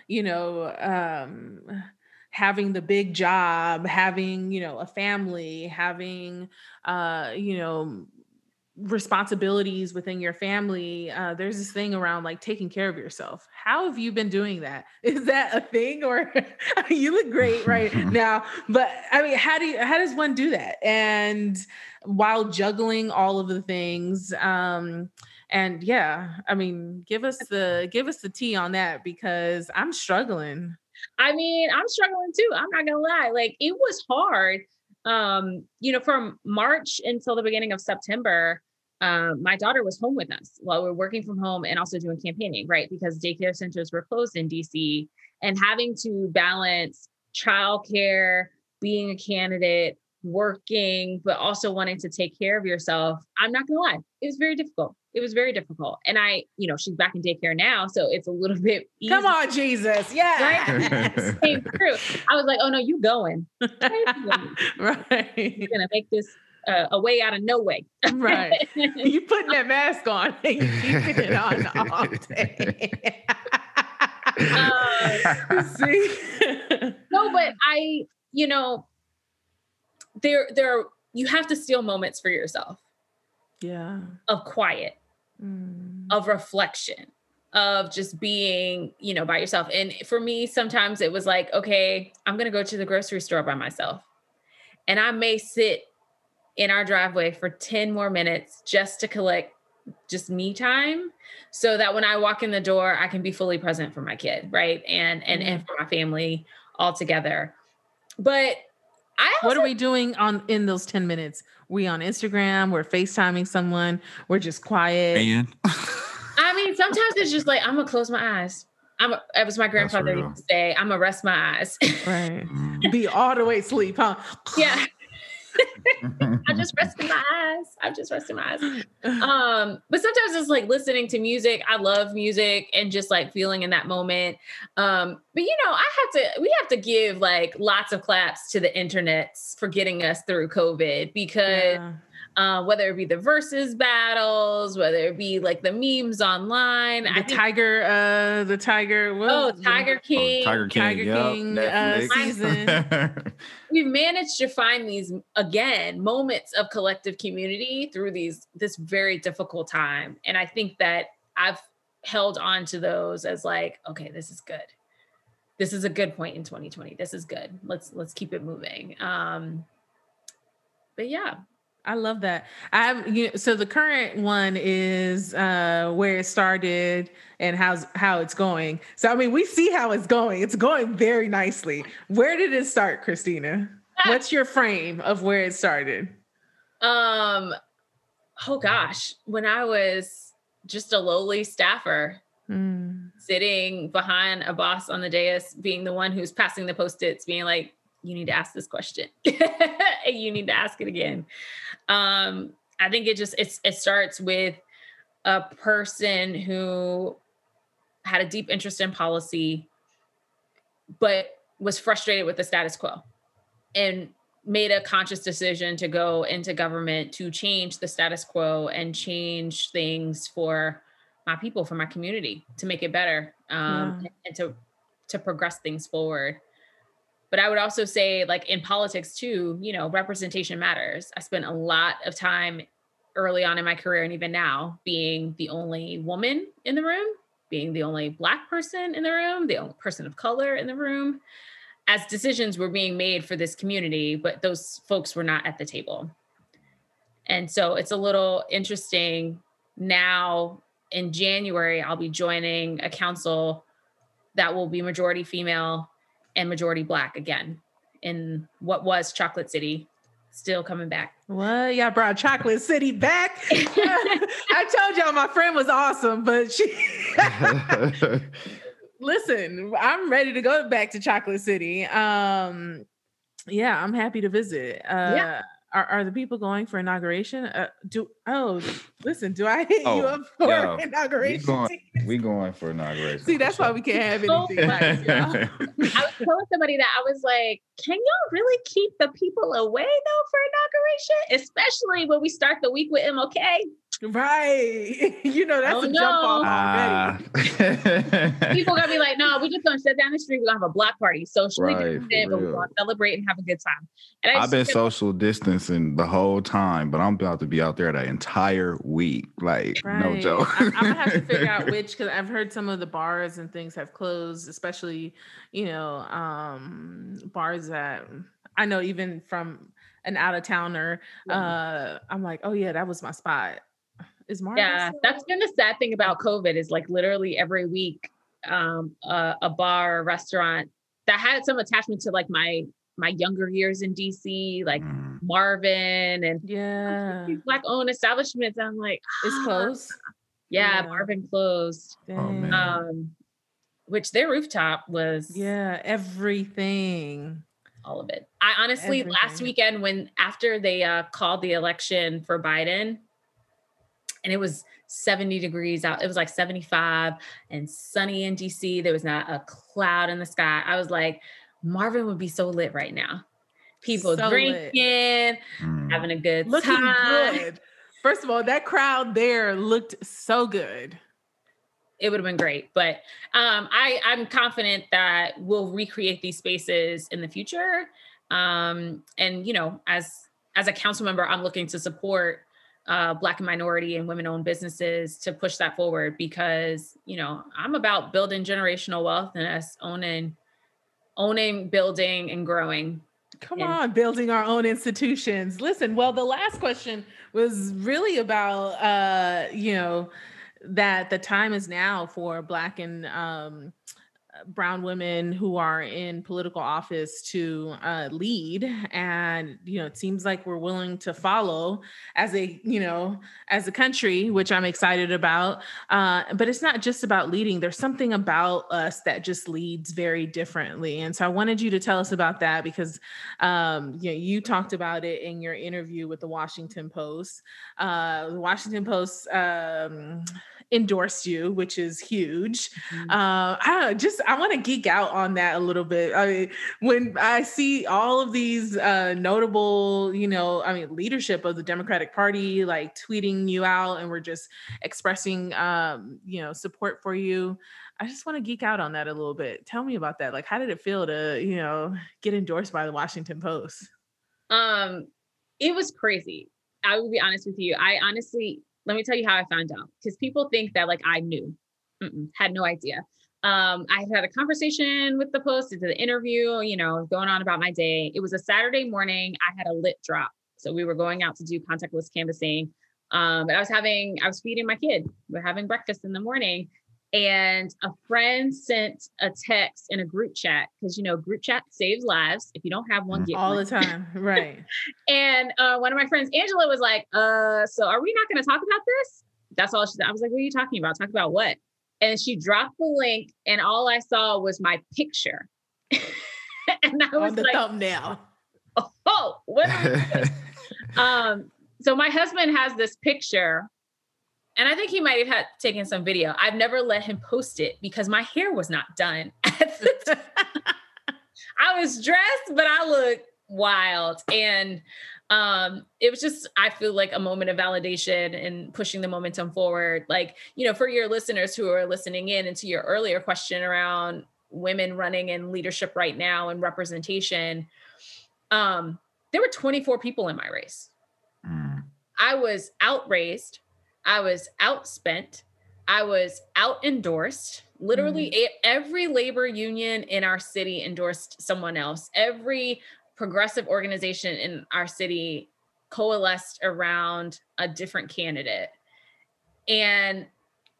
you know um having the big job having you know a family having uh you know responsibilities within your family uh, there's this thing around like taking care of yourself. How have you been doing that? (laughs) Is that a thing or (laughs) you look great right (laughs) now? But i mean how do you how does one do that? And while juggling all of the things um and yeah i mean give us the give us the tea on that because i'm struggling. I mean i'm struggling too i'm not gonna lie like it was hard um you know from march until the beginning of september um, my daughter was home with us while we are working from home and also doing campaigning, right? Because daycare centers were closed in DC and having to balance childcare, being a candidate, working, but also wanting to take care of yourself, I'm not gonna lie, it was very difficult. It was very difficult. And I, you know, she's back in daycare now, so it's a little (laughs) bit Come on, Jesus. Yeah. Right? (laughs) Came through. I was like, oh no, you going. (laughs) right. You're gonna make this uh, a way out of no way. right. (laughs) You putting that mask on (laughs) and you keeping it on all (laughs) day. Uh, see? no, but I, you know, there, there, you have to steal moments for yourself. Yeah. Of quiet, mm. of reflection, of just being, you know, by yourself. And for me, sometimes it was like, okay, I'm going to go to the grocery store by myself. And I may sit in our driveway for 10 more minutes just to collect just me time so that when I walk in the door, I can be fully present for my kid, right? And and and for my family all together. But I also, what are we doing on in those 10 minutes? We on Instagram, we're FaceTiming someone, we're just quiet. (laughs) I mean, sometimes it's just like I'm gonna close my eyes. I'm a, it was my grandfather used to say, I'm gonna rest my eyes. (laughs) right. Mm. Be all the way asleep, huh? Yeah. I'm just resting my eyes. I'm just resting my eyes. (laughs) Um, but sometimes it's like listening to music. I love music and just like feeling in that moment. Um, but you know, I have to we have to give like lots of claps to the internets for getting us through COVID because yeah uh, whether it be the versus battles, whether it be like the memes online. The think, Tiger, uh, the Tiger. oh, Tiger King, oh, Tiger King, Tiger yep, King uh, season. (laughs) We've managed to find these again moments of collective community through these this very difficult time, and I think that I've held on to those as like, okay, this is good. This is a good point in 2020. This is good. Let's let's keep it moving. Um, but yeah, I love that. I you know, so the current one is uh where it started and how's how it's going. So I mean, we see how it's going. It's going very nicely. Where did it start, Christina? What's your frame of where it started? Um oh gosh, when I was just a lowly staffer mm. sitting behind a boss on the dais, being the one who's passing the post-its, being like, you need to ask this question. (laughs) you need to ask it again. Um, I think it just it's it starts with a person who had a deep interest in policy, but was frustrated with the status quo and made a conscious decision to go into government to change the status quo and change things for my people, for my community, to make it better um, yeah. and to to progress things forward but I would also say, like in politics too, you know, representation matters. I spent a lot of time early on in my career and even now being the only woman in the room, being the only Black person in the room, the only person of color in the room, as decisions were being made for this community, but those folks were not at the table. And so it's a little interesting now in January, I'll be joining a council that will be majority female and majority black again in what was Chocolate City, still coming back. What? Y'all brought Chocolate City back? (laughs) I told y'all my friend was awesome, but she. (laughs) Listen, I'm ready to go back to Chocolate City. Um, yeah, I'm happy to visit. Uh, yeah. Are, are the people going for inauguration? Uh, do oh, listen, do I hit oh, you up for yo, (laughs) inauguration? We going, we going for inauguration. See, that's why we can't have anything. right, (laughs) I was telling somebody that I was like, can y'all really keep the people away though for inauguration, especially when we start the week with MLK? Right. (laughs) You know, that's oh, a no. jump off already. Uh, (laughs) People gonna be like, no, we're just gonna shut down the street. We're gonna have a block party, socially right, distant, but we're gonna celebrate and have a good time. And I've been social distancing the whole time, but I'm about to be out there that entire week. Like, right. no joke. I, am gonna have to figure out (laughs) which because I've heard some of the bars and things have closed, especially, you know, um, bars that I know even from an out of towner. Uh, I'm like, oh yeah, that was my spot is Marvin? Yeah, that's been the sad thing about COVID is like literally every week, um, uh, a bar, a restaurant that had some attachment to like my my younger years in DC, like mm. Marvin and yeah, black owned establishments. I'm like, it's ah. closed. Yeah, yeah, Marvin closed. Oh, um, which their rooftop was yeah everything all of it. I honestly Everything. last weekend when after they uh, called the election for Biden, and it was 70 degrees out. It was like 75 and sunny in DC. There was not a cloud in the sky. I was like, Marvin would be so lit right now. People so drinking, mm. having a good Looking time. good. First of all, that crowd there looked so good. It would have been great, but um, I, I'm confident that we'll recreate these spaces in the future. Um, and you know, as as a council member, I'm looking to support uh, Black and minority and women owned businesses to push that forward because, you know, I'm about building generational wealth and us owning, owning, building, and growing. Come and- on, building our own institutions. Listen, well, the last question was really about, uh, you know, that the time is now for Black and um, brown women who are in political office to uh, lead. And you know it seems like we're willing to follow as a you know as a country which i'm excited about. Uh, but it's not just about leading. There's something about us that just leads very differently. And so i wanted you to tell us about that because um, you know you talked about it in your interview with the washington post. Uh, the washington post um, endorsed you, which is huge. Mm-hmm. Uh, I just I want to geek out on that a little bit. I mean, when I see all of these uh, notable, you know, I mean, leadership of the Democratic Party like tweeting you out, and we're just expressing, um, you know, support for you. I just want to geek out on that a little bit. Tell me about that. Like, how did it feel to, you know, get endorsed by the Washington Post? Um, it was crazy. I will be honest with you. I honestly let me tell you how I found out because people think that like I knew, Mm-mm, had no idea. Um, I had a conversation with the post, did the interview, you know, going on about my day. It was a Saturday morning. I had a lit drop. So we were going out to do contactless canvassing. Um, I was having, I was feeding my kid. We're having breakfast in the morning and a friend sent a text in a group chat because you know group chat saves lives if you don't have one mm, get all one. the time (laughs) right. And uh, one of my friends angela was like uh so are we not going to talk about this? That's all she said. I was like what are you talking about? Talk about what? And she dropped the link and all i saw was my picture. (laughs) And i was On the like thumbnail. Oh what (laughs) um so my husband has this picture and I think he might have had taken some video. I've never let him post it because my hair was not done. (laughs) I was dressed, but I looked wild. And um, it was just, I feel like a moment of validation and pushing the momentum forward. Like, you know, for your listeners who are listening in into your earlier question around women running in leadership right now and representation, um, there were 24 people in my race. Mm. I was outraised I was outspent. I was out endorsed. Literally, mm-hmm. every labor union in our city endorsed someone else. Every progressive organization in our city coalesced around a different candidate. And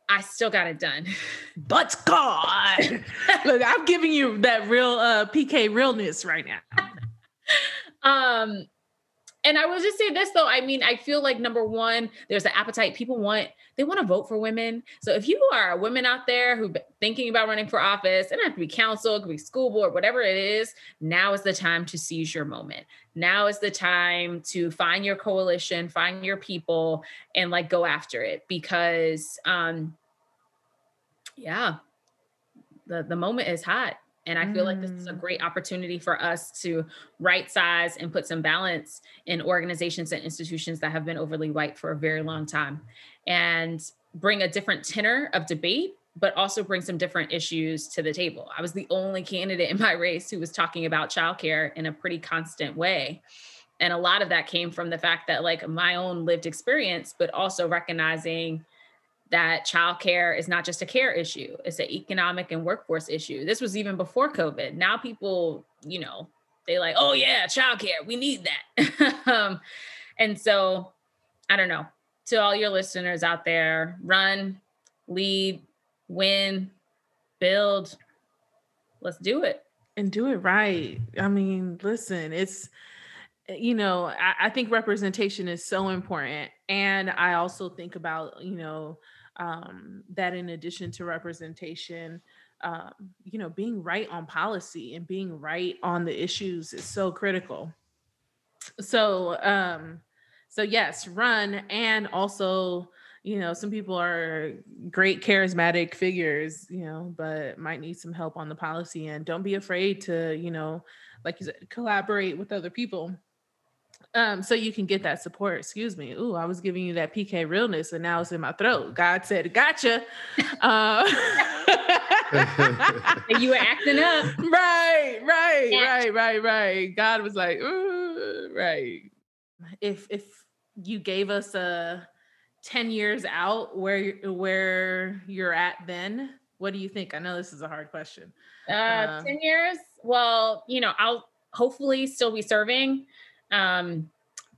I still got it done. (laughs) But God, (laughs) look, I'm giving you that real uh, PK realness right now. (laughs) um, and I will just say this though. I mean, I feel like number one, there's an appetite. People want they want to vote for women. So if you are a woman out there who thinking about running for office, and have to be council, it could be school board, whatever it is, now is the time to seize your moment. Now is the time to find your coalition, find your people, and like go after it because um yeah, the the moment is hot and I feel mm. like this is a mm. great opportunity for us to right size and put some balance in organizations and institutions that have been overly white for a very long time and bring a different tenor of debate, but also bring some different issues to the table. I was the only candidate in my race who was talking about childcare in a pretty constant way. And a lot of that came from the fact that, like, my own lived experience, but also recognizing that childcare is not just a care issue, it's an economic and workforce issue. This was even before COVID. Now people, you know, they like, oh yeah, childcare, we need that. (laughs) um, and so I don't know. To all your listeners out there, run, lead, win, build. Let's do it. And do it right. I mean, listen, it's you know, I, I think representation is so important. And I also think about, you know, um, that in addition to representation, um, you know, being right on policy and being right on the issues is so critical. So, um, so yes, run and also, you know, some people are great charismatic figures, you know, but might need some help on the policy and don't be afraid to, you know, like you said, collaborate with other people um, so you can get that support. Excuse me. Ooh, I was giving you that PK realness, and now it's in my throat. God said, "Gotcha." Uh, (laughs) you were acting up. Right, right, right, right, right. God was like, right. If if you gave us a ten years out, where where you're at then, what do you think? I know this is a hard question. Uh, um, ten years. Well, you know, I'll hopefully still be serving. Um,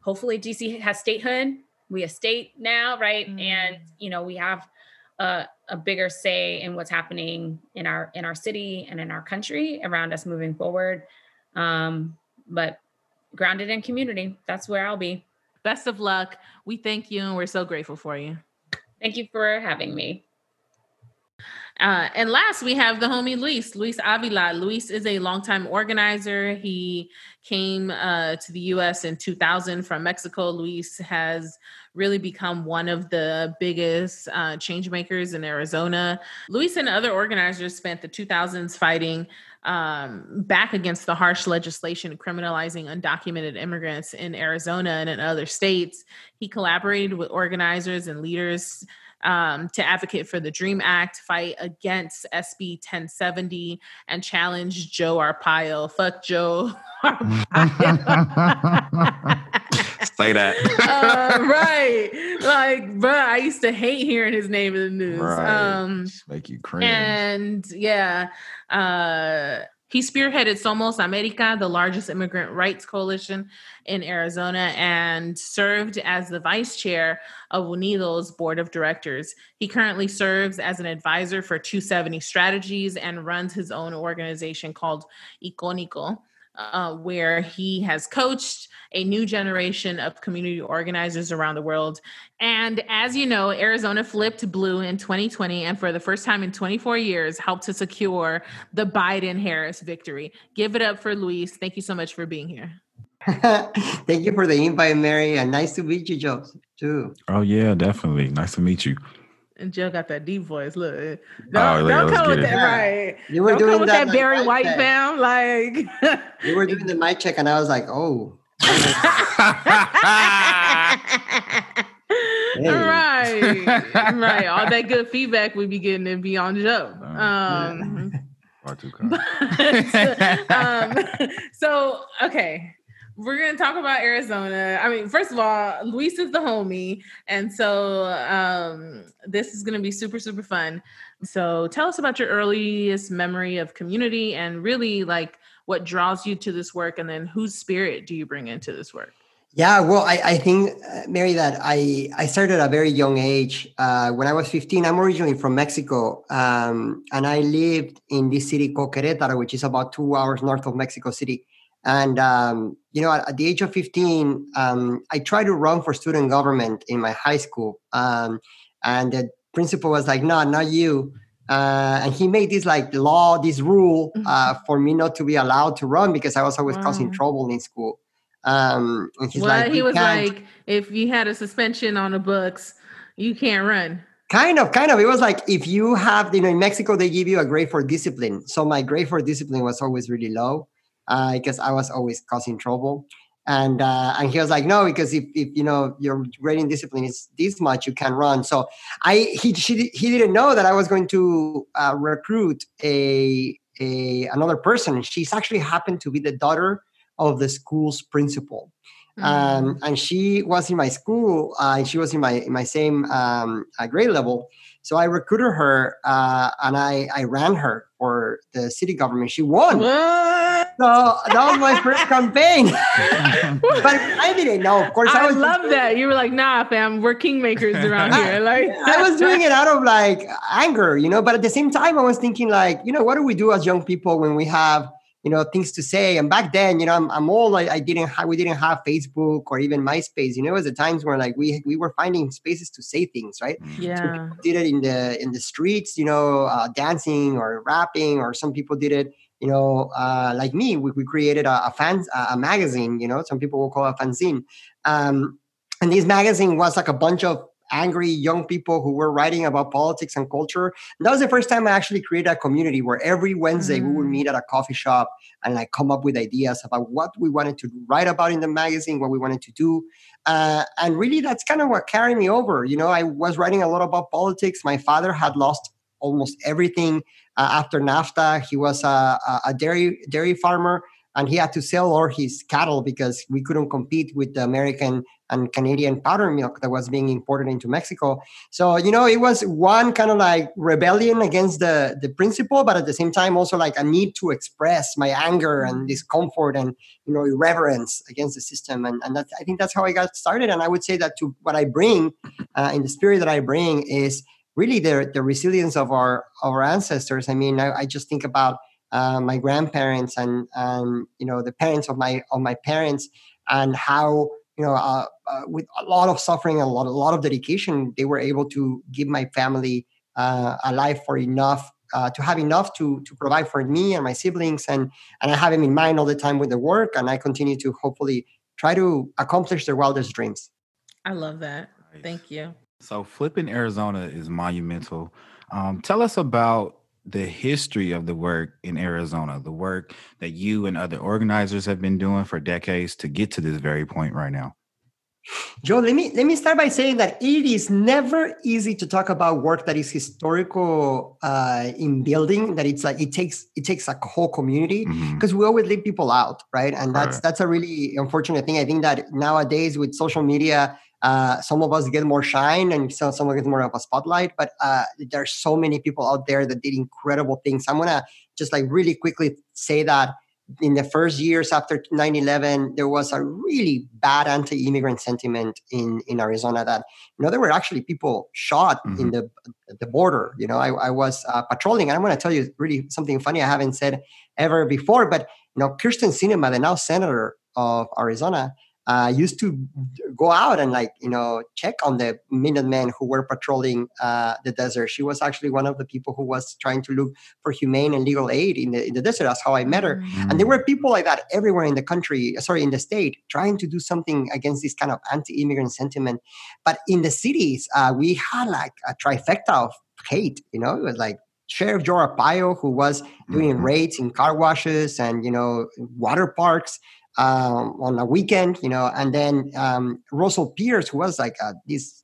hopefully, DC has statehood. We have state now, right? Mm. And you know, we have a, a bigger say in what's happening in our in our city and in our country around us moving forward. Um, but grounded in community, that's where I'll be. Best of luck. We thank you and we're so grateful for you. Thank you for having me. Uh, and last, we have the homie Luis, Luis Avila. Luis is a longtime organizer. He came uh, to the US in 2000 from Mexico. Luis has really become one of the biggest uh, change makers in Arizona. Luis and other organizers spent the 2000s fighting um, back against the harsh legislation criminalizing undocumented immigrants in Arizona and in other states. He collaborated with organizers and leaders um, to advocate for the DREAM Act, fight against SB 1070, and challenge Joe Arpaio. Fuck Joe (laughs) Say that. (laughs) uh, right. Like, bro, I used to hate hearing his name in the news. Right. Um, make you cringe. And yeah. Uh, he spearheaded Somos America, the largest immigrant rights coalition in Arizona, and served as the vice chair of Unidos board of directors. He currently serves as an advisor for 270 Strategies and runs his own organization called Iconico uh, where he has coached a new generation of community organizers around the world. And as you know, Arizona flipped blue in 2020 and for the first time in 24 years helped to secure the Biden Harris victory. Give it up for Luis. Thank you so much for being here. (laughs) Thank you for the invite, Mary, and nice to meet you, Joe, too. Oh, yeah, definitely. Nice to meet you. And Joe got that deep voice. Look, don't, oh, don't come with it. that right. (laughs) You were don't doing come with that, that Barry White check. fam. Like (laughs) you were doing the mic check, and I was like, oh. (laughs) right, right. All that good feedback we be getting and be on Joe. Um, but, um, so okay, we're going to talk about Arizona. I mean, first of all, Luis is the homie. And so um, this is going to be super, super fun. So tell us about your earliest memory of community and really like what draws you to this work. And then whose spirit do you bring into this work? Yeah, well, I, I think, uh, Mary, that I, I started at a very young age. Uh, when I was 15, I'm originally from Mexico, um, and I lived in this city called Querétaro, which is about two hours north of Mexico City. And um, you know, at, at, the age of 15, um, I tried to run for student government in my high school, um, and the principal was like, "No, not you." Uh, and he made this like law, this rule mm-hmm. uh, for me not to be allowed to run because I was always wow. causing trouble in school. Um, and he's well, like, he was can't. like, if you had a suspension on the books, you can't run. Kind of, kind of. It was like if you have, you know, in Mexico they give you a grade for discipline. So my grade for discipline was always really low because I was always causing trouble. And uh, and he was like, no, because if, if you know your grading discipline is this much, you can run. So I he she, he didn't know that I was going to uh, recruit a a another person. She's actually happened to be the daughter of the school's principal. Um, and she was in my school, uh, and she was in my in my same um, uh, grade level. So I recruited her, uh, and I I ran her for the city government. She won. What? So that was my first campaign. (laughs) but I didn't know. Of course, I, I was love just, that. You were like, "Nah, fam, we're kingmakers (laughs) around here." Like I was doing it out of like anger, you know. But at the same time, I was thinking like, you know, what do we do as young people when we have you know things to say. And back then you know i'm, I'm old I, I didn't have we didn't have facebook or even myspace. You know it was the times where like we we were finding spaces to say things right? Mm. Yeah. did it in the in the streets you know uh, dancing or rapping or some people did it you know uh, like me. We, we created a, a fan a magazine you know some people will call it a fanzine. Um, and this magazine was like a bunch of angry young people who were writing about politics and culture. And that was the first time i actually created a community where every wednesday we would Mm. meet at a coffee shop and like come up with ideas about what we wanted to write about in the magazine what we wanted to do. Uh, and really that's kind of what carried me over. You know i was writing a lot about politics. My father had lost almost everything uh, after nafta. He was a, a, a dairy dairy farmer and he had to sell all his cattle because we couldn't compete with the american and canadian powder milk that was being imported into mexico. So you know it was one kind of like rebellion against the the principle but at the same time also like a need to express my anger and discomfort and you know irreverence against the system. And, and that's i think that's how i got started. And i would say that to what i bring uh, in the spirit that i bring is really the the resilience of our of our ancestors. I mean i, I just think about uh, my grandparents and and you know the parents of my of my parents and how you know uh, uh, with a lot of suffering and a lot a lot of dedication they were able to give my family uh, a life for enough uh, to have enough to to provide for me and my siblings and and I have them in mind all the time with the work and I continue to hopefully try to accomplish their wildest dreams. I love that. Nice. Thank you. So flipping Arizona is monumental. Um, tell us about the history of the work in Arizona, the work that you and other organizers have been doing for decades to get to this very point right now. Joe, let me let me start by saying that it is never easy to talk about work that is historical uh, in building. That it's like it takes it takes a whole community because we always leave people out, right? And that's Right. that's a really unfortunate thing. I think that nowadays with social media, uh, some of us get more shine and some someone gets more of a spotlight. But uh, there's so many people out there that did incredible things. I'm gonna just like really quickly say that in the first years after 9-11 there was a really bad anti-immigrant sentiment in in arizona that you know there were actually people shot in the the border you know i, I was uh, patrolling and i'm going to tell you really something funny i haven't said ever before but you know kyrsten sinema the now senator of arizona uh, used to go out and like you know check on the Minutemen who were patrolling uh, the desert. She was actually one of the people who was trying to look for humane and legal aid in the in the desert. That's how I met her. Mm. And there were people like that everywhere in the country, sorry, in the state, trying to do something against this kind of anti-immigrant sentiment. But in the cities, uh, we had like a trifecta of hate. You know, it was like Sheriff Joe Arpaio, who was doing Mhm. raids in car washes and you know water parks um, on a weekend. You know, and then um, Russell Pearce, who was like uh, this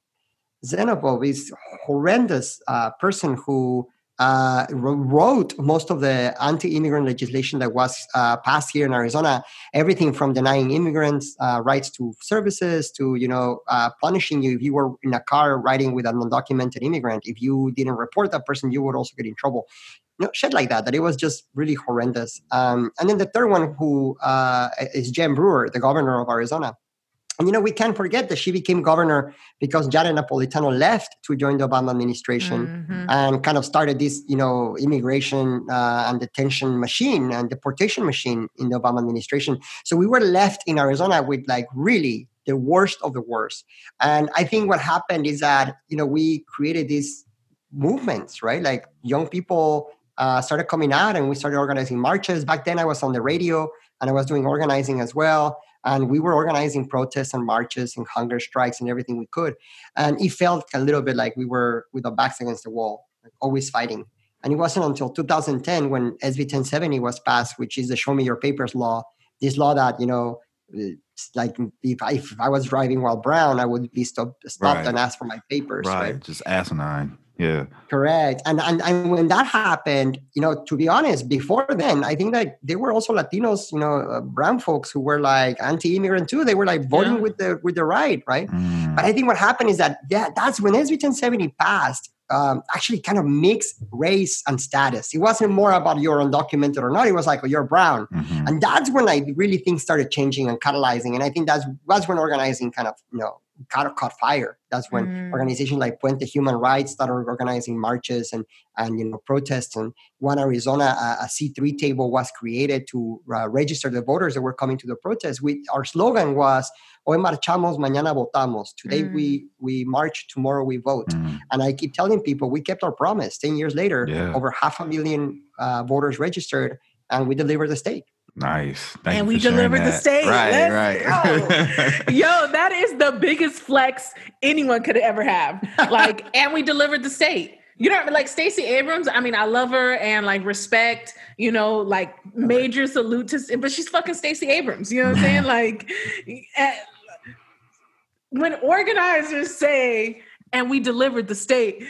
xenophobe, this horrendous uh, person who uh, wrote most of the anti-immigrant legislation that was uh, passed here in Arizona. Everything from denying immigrants rights to services to you know punishing you if you were in a car riding with an undocumented immigrant. If you didn't report that person, you would also get in trouble. You know, shit like that. That it was just really horrendous. Um, and then the third one, who uh, is Jan Brewer, the governor of Arizona. And you know, we can't forget that she became governor because Janet Napolitano left to join the Obama administration Mhm. and kind of started this, you know, immigration uh, and detention machine and deportation machine in the Obama administration. So we were left in Arizona with like really the worst of the worst. And I think what happened is that, you know, we created these movements, right? Like young people uh, started coming out and we started organizing marches. Back then I was on the radio and I was doing organizing as well. And we were organizing protests and marches and hunger strikes and everything we could. And it felt a little bit like we were with our backs against the wall, like always fighting. And it wasn't until 2010 when SB 1070 was passed, which is the Show Me Your Papers law. This law that, you know, like if I, if I was driving while brown, I would be stopped, stopped Right. and asked for my papers. Right. right? Just asinine. Yeah. Correct. And, and and when that happened, you know, to be honest, before then, I think that there were also Latinos, you know, uh, brown folks who were like anti-immigrant too. They were like voting Yeah. with the with the right, right? Mm. But I think what happened is that yeah, that's when SB 1070 passed. Um, actually, kind of mixed race and status. It wasn't more about you're undocumented or not. It was like oh, you're brown, Mhm. and that's when I really things started changing and catalyzing. And I think that's that's when organizing kind of you know caught, caught fire. That's when Mm. organizations like Puente Human Rights started organizing marches and and you know protests. And one Arizona, a, a C3 table was created to uh, register the voters that were coming to the protest. We our slogan was "Hoy marchamos, mañana votamos." Today Mm. we we march, tomorrow we vote. Mm, And I keep telling people we kept our promise. Ten years later, Yeah. over half a million uh, voters registered, and we delivered the state. Nice. Thank And we delivered the state. Right, Let's right. (laughs) Yo, that is the biggest flex anyone could ever have. Like, (laughs) and we delivered the state. You know, like Stacey Abrams. I mean, I love her and like respect. You know, like major salute to, but she's fucking Stacey Abrams. You know what I'm saying? (laughs) Like, eh, when organizers say, "and we delivered the state,"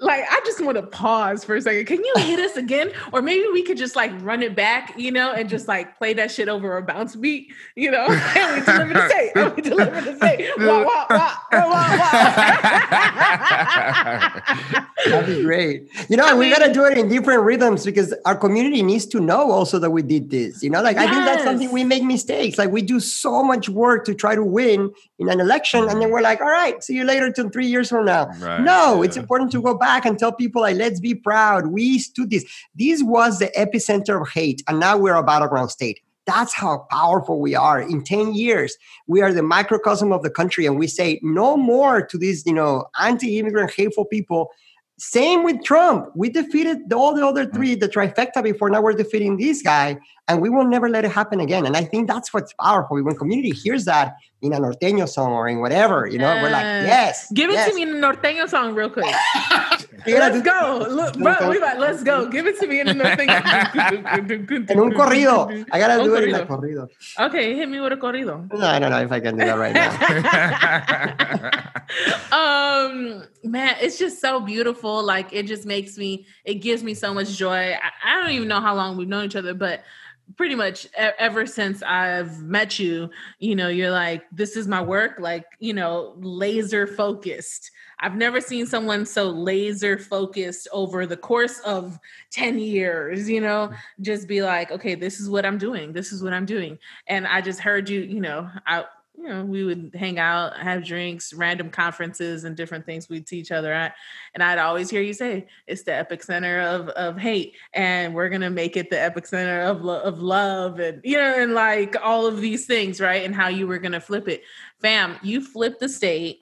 like I just want to pause for a second. Can you hit us again, or maybe we could just like run it back, you know, and just like play that shit over a bounce beat, you know? (laughs) And we deliver the state. And we deliver the state. (laughs) Wah, wah, wah, wah, wah. (laughs) That'd be great. You know, I we mean- gotta do it in different rhythms because our community needs to know also that we did this. You know, like I think that's something we make mistakes. Like we do so much work to try to win in an election, and then we're like, all right, see you later till three years from now. Right, no, it's important to go back and tell people like, let's be proud. We stood this. This was the epicenter of hate, and now we're a battleground state. That's how powerful we are. In 10 years, we are the microcosm of the country, and we say no more to these, you know, anti-immigrant, hateful people. Same with Trump. We defeated all the other three, the trifecta before. Now we're defeating this guy, and we will never let it happen again. And I think that's what's powerful. When community hears that in a norteño song or in whatever, you know, we're like, Yes. yes. Give it yes. to me in a norteño song real quick. (laughs) Let's do- go. Look, bro, we about, let's go. Give it to me in a norteño. (laughs) En un corrido. I gotta Un do it in a corrido. corrido. Okay, hit me with a corrido. No, I don't know if I can do that right now. (laughs) um man it's just so beautiful like it just makes me it gives me so much joy I, I don't even know how long we've known each other but pretty much ever since i've met you you know you're like this is my work like you know laser focused. I've never seen someone so laser focused over the course of 10 years you know? Just be like okay this is what i'm doing this is what i'm doing. And i just heard you you know i you know, we would hang out, have drinks, random conferences, and different things we'd see each other at. And I'd always hear you say, "It's the epic center of of hate, and we're gonna make it the epic center of lo- of love, and you know, and like all of these things, right? And how you were gonna flip it, fam. You flipped the state.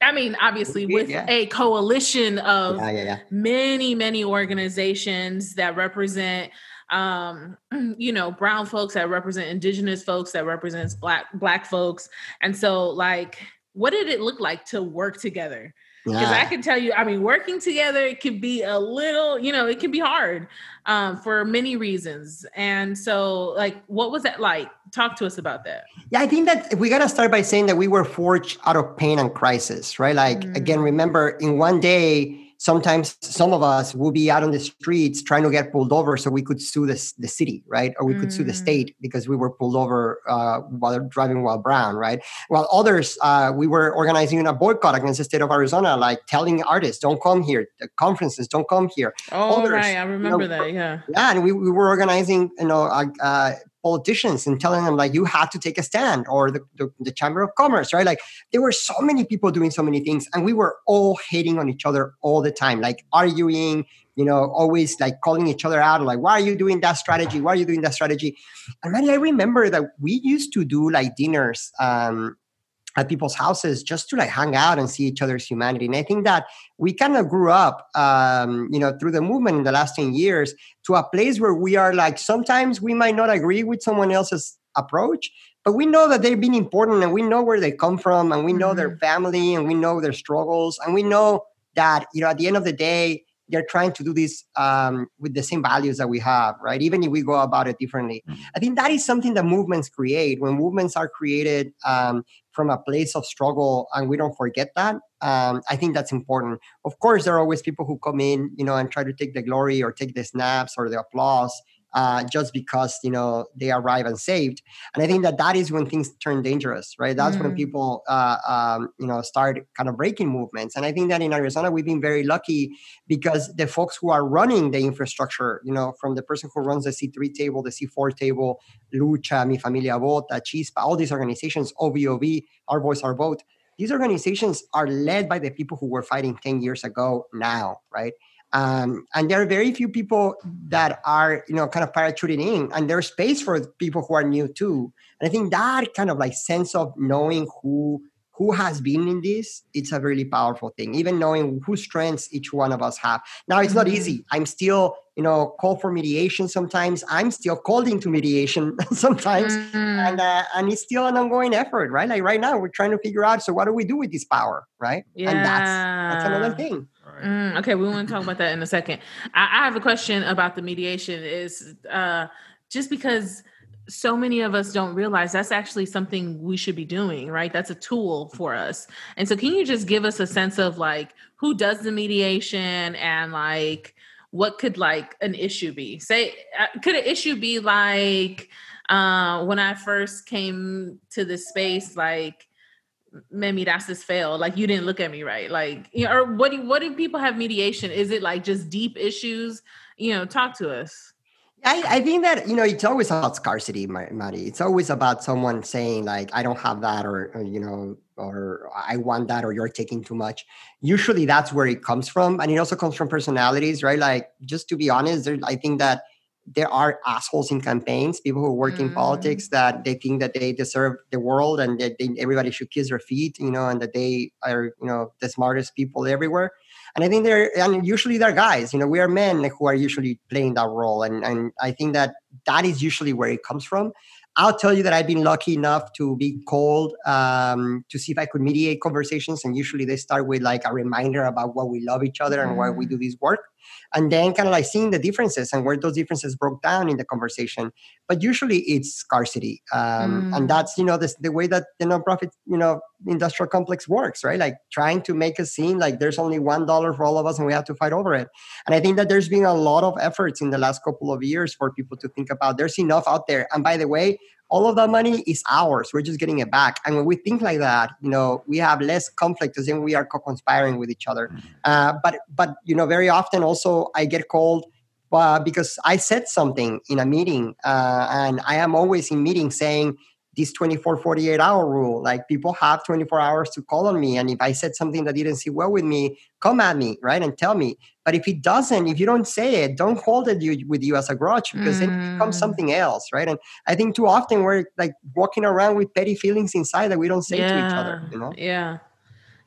I mean, obviously, with yeah. a coalition of yeah, yeah. many many organizations that represent um (clears throat) you know brown folks that represent indigenous folks that represents black black folks. And so like what did it look like to work together? Because i can tell you i mean working together it can be a little you know it can be hard um for many reasons. And so like what was that like? Talk to us about that. Yeah, I think that we gotta start by saying that we were forged out of pain and crisis, right? Like Mm. again, remember in one day, sometimes some of us will be out on the streets trying to get pulled over so we could sue the, the city, right? Or we could sue the Mm. state because we were pulled over uh, while driving while brown, right? While others, uh, we were organizing a boycott against the state of Arizona, like telling artists, don't come here, the conferences, don't come here. oh Others, right i remember know, that yeah Yeah, and we, we were organizing, you know, uh, uh, politicians and telling them like you have to take a stand, or the, the the chamber of commerce, right? Like there were so many people doing so many things, and we were all hating on each other all the time, like arguing, you know, always like calling each other out, like why are you doing that strategy? Why are you doing that strategy? And Manny, I remember that we used to do like dinners. Um, at people's houses just to like hang out and see each other's humanity. And I think that we kind of grew up, um, you know, through the movement in the last 10 years to a place where we are like, sometimes we might not agree with someone else's approach, but we know that they've been important and we know where they come from and we know their family and we know their struggles and we know that, you know, at the end of the day, they're trying to do this um, with the same values that we have, right? Even if we go about it differently. I think that is something that movements create. When movements are created um, from a place of struggle and we don't forget that, um, I think that's important. Of course, there are always people who come in, you know, and try to take the glory or take the snaps or the applause uh, just because you know they arrive and saved. And I think that that is when things turn dangerous, right? That's when Mm. people uh, um, you know start kind of breaking movements. And I think that in Arizona we've been very lucky because the folks who are running the infrastructure, you know, from the person who runs the C3 table, the C4 table, Lucha, Mi Familia Vota, Chispa, all these organizations, OVOV, Our Voice, Our Vote, these organizations are led by the people who were fighting 10 years ago now, right? Um, and there are very few people that are, you know, kind of parachuting in, and there's space for people who are new too. And I think that kind of like sense of knowing who who has been in this, it's a really powerful thing. Even knowing whose strengths each one of us have. Now it's not mm-hmm. easy. I'm still, you know, call for mediation sometimes. I'm still called into mediation (laughs) sometimes, mm-hmm. and uh, and it's still an ongoing effort, right? Like right now, we're trying to figure out. So what do we do with this power, right? Yeah. And that's that's another thing. Mm, okay, we want to talk about that in a second. I, I have a question about the mediation. Is uh, just because so many of us don't realize that's actually something we should be doing, right? That's a tool for us. And so, can you just give us a sense of like who does the mediation and like what could like an issue be? Say, uh, could an issue be like uh, when I first came to this space, like, Memi, that's this fail. Like you didn't look at me right. Like, you know, or what do what do people have mediation? Is it like just deep issues? You know, talk to us. I, I think that you know it's always about scarcity, Maddie. It's always about someone saying like, "I don't have that," or, or, you know, or "I want that," or "You're taking too much." Usually, that's where it comes from, and it also comes from personalities, right? Like, just to be honest, there, I think that there are assholes in campaigns, people who work mm. in politics that they think that they deserve the world and that they, everybody should kiss their feet, you know, and that they are, you know, the smartest people everywhere. And I think they're, and usually they're guys, you know, we are men who are usually playing that role. And, and I think that that is usually where it comes from. I'll tell you that I've been lucky enough to be called um, to see if I could mediate conversations. And usually they start with like a reminder about why we love each other and why we mm. do this work and then kind of like seeing the differences and where those differences broke down in the conversation. But usually it's scarcity um, mm. and that's you know the, the way that the nonprofit you know industrial complex works right? Like trying to make a scene like there's only one dollar for all of us and we have to fight over it. And i think that there's been a lot of efforts in the last couple of years for people to think about there's enough out there. And by the way all of that money is ours. We're just getting it back. And when we think like that, you know, we have less conflict as in we are co-conspiring with each other. Mm-hmm. Uh, but but you know, very often also I get called uh, because I said something in a meeting, uh, and I am always in meetings saying this 24 48 hour rule like people have 24 hours to call on me and if i said something that didn't sit well with me come at me right and tell me but if it doesn't if you don't say it don't hold it you, with you as a grudge because mm. then it becomes mm. something else right and i think too often we're like walking around with petty feelings inside that we don't say yeah. to each other you know yeah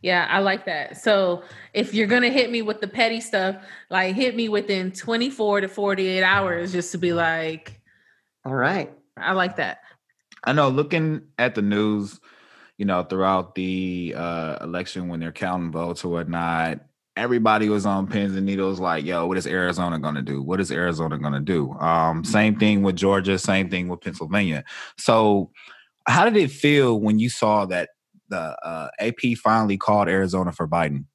yeah, I like that. So if you're gonna hit me with the petty stuff, like hit me within 24 to 48 hours just to be like, all right. I like that. I know looking at the news, you know, throughout the uh, election when they're counting votes or whatnot, everybody was on pins and needles like, yo, what is Arizona going to do? What is Arizona going to do? Um, same thing with Georgia, same thing with Pennsylvania. So, how did it feel when you saw that the uh, AP finally called Arizona for Biden?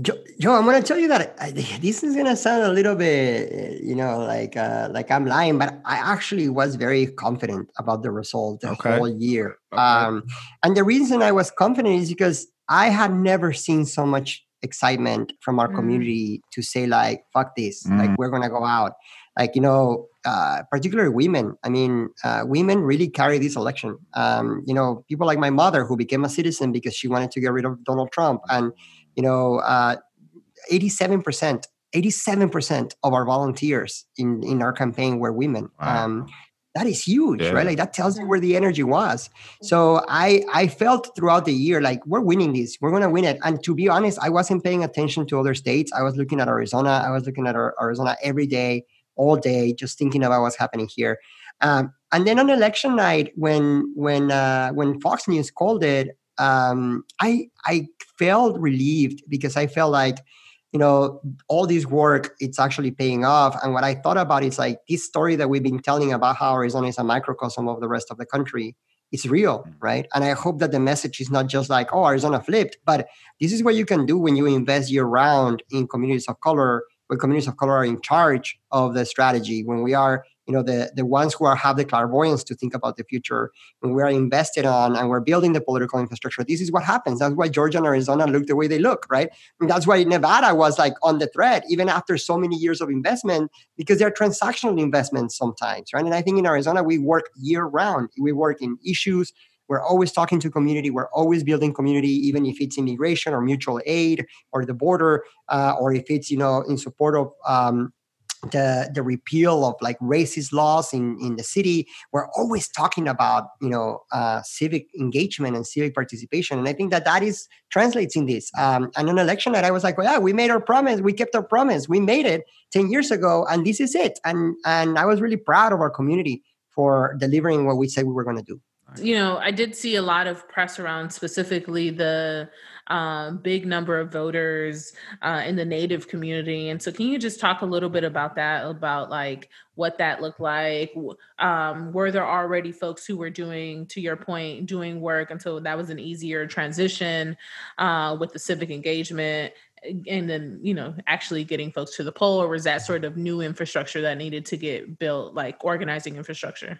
Joe, Joe, I'm gonna tell you that I, this is gonna sound a little bit, you know, like uh, like I'm lying, but I actually was very confident about the result the okay. whole year. Okay. Um, and the reason I was confident is because I had never seen so much excitement from our mm. community to say like, "Fuck this!" Mm. Like we're gonna go out. Like you know, uh, particularly women. I mean, uh, women really carry this election. Um, you know, people like my mother who became a citizen because she wanted to get rid of Donald Trump and you know, uh, 87%, 87% of our volunteers in, in our campaign were women. Wow. Um, that is huge, yeah. right? Like that tells you where the energy was. So I I felt throughout the year like we're winning this, we're gonna win it. And to be honest, I wasn't paying attention to other states. I was looking at Arizona. I was looking at Arizona every day, all day, just thinking about what's happening here. Um, and then on election night, when when uh, when Fox News called it, um, I I felt relieved because I felt like you know all this work it's actually paying off and what i thought about is like this story that we've been telling about how arizona is a microcosm of the rest of the country is real mm. right and i hope that the message is not just like oh arizona flipped but this is what you can do when you invest year round in communities of color when communities of color are in charge of the strategy when we are you know the the ones who are have the clairvoyance to think about the future when we are invested on and we're building the political infrastructure. This is what happens. That's why georgia and arizona look the way they look right? And that's why nevada was like on the thread even after so many years of investment because they're transactional investments sometimes right? And i think in arizona we work year round we work in issues. We're always talking to community. We're always building community even if it's immigration or mutual aid or the border uh, or if it's you know in support of um, the the repeal of like racist laws in in the city. We're always talking about you know uh, civic engagement and civic participation and i think that that is translates in this. Um, and an election that i was like well, yeah we made our promise. We kept our promise. We made it 10 years ago and this is it. And and i was really proud of our community for delivering what we said we were going to do. You know i did see a lot of press around specifically the um, big number of voters uh, in the native community. And so can you just talk a little bit about that about like what that looked like? Um, were there already folks who were doing to your point doing work until that was an easier transition uh, with the civic engagement? And then you know actually getting folks to the poll or was that sort of new infrastructure that needed to get built like organizing infrastructure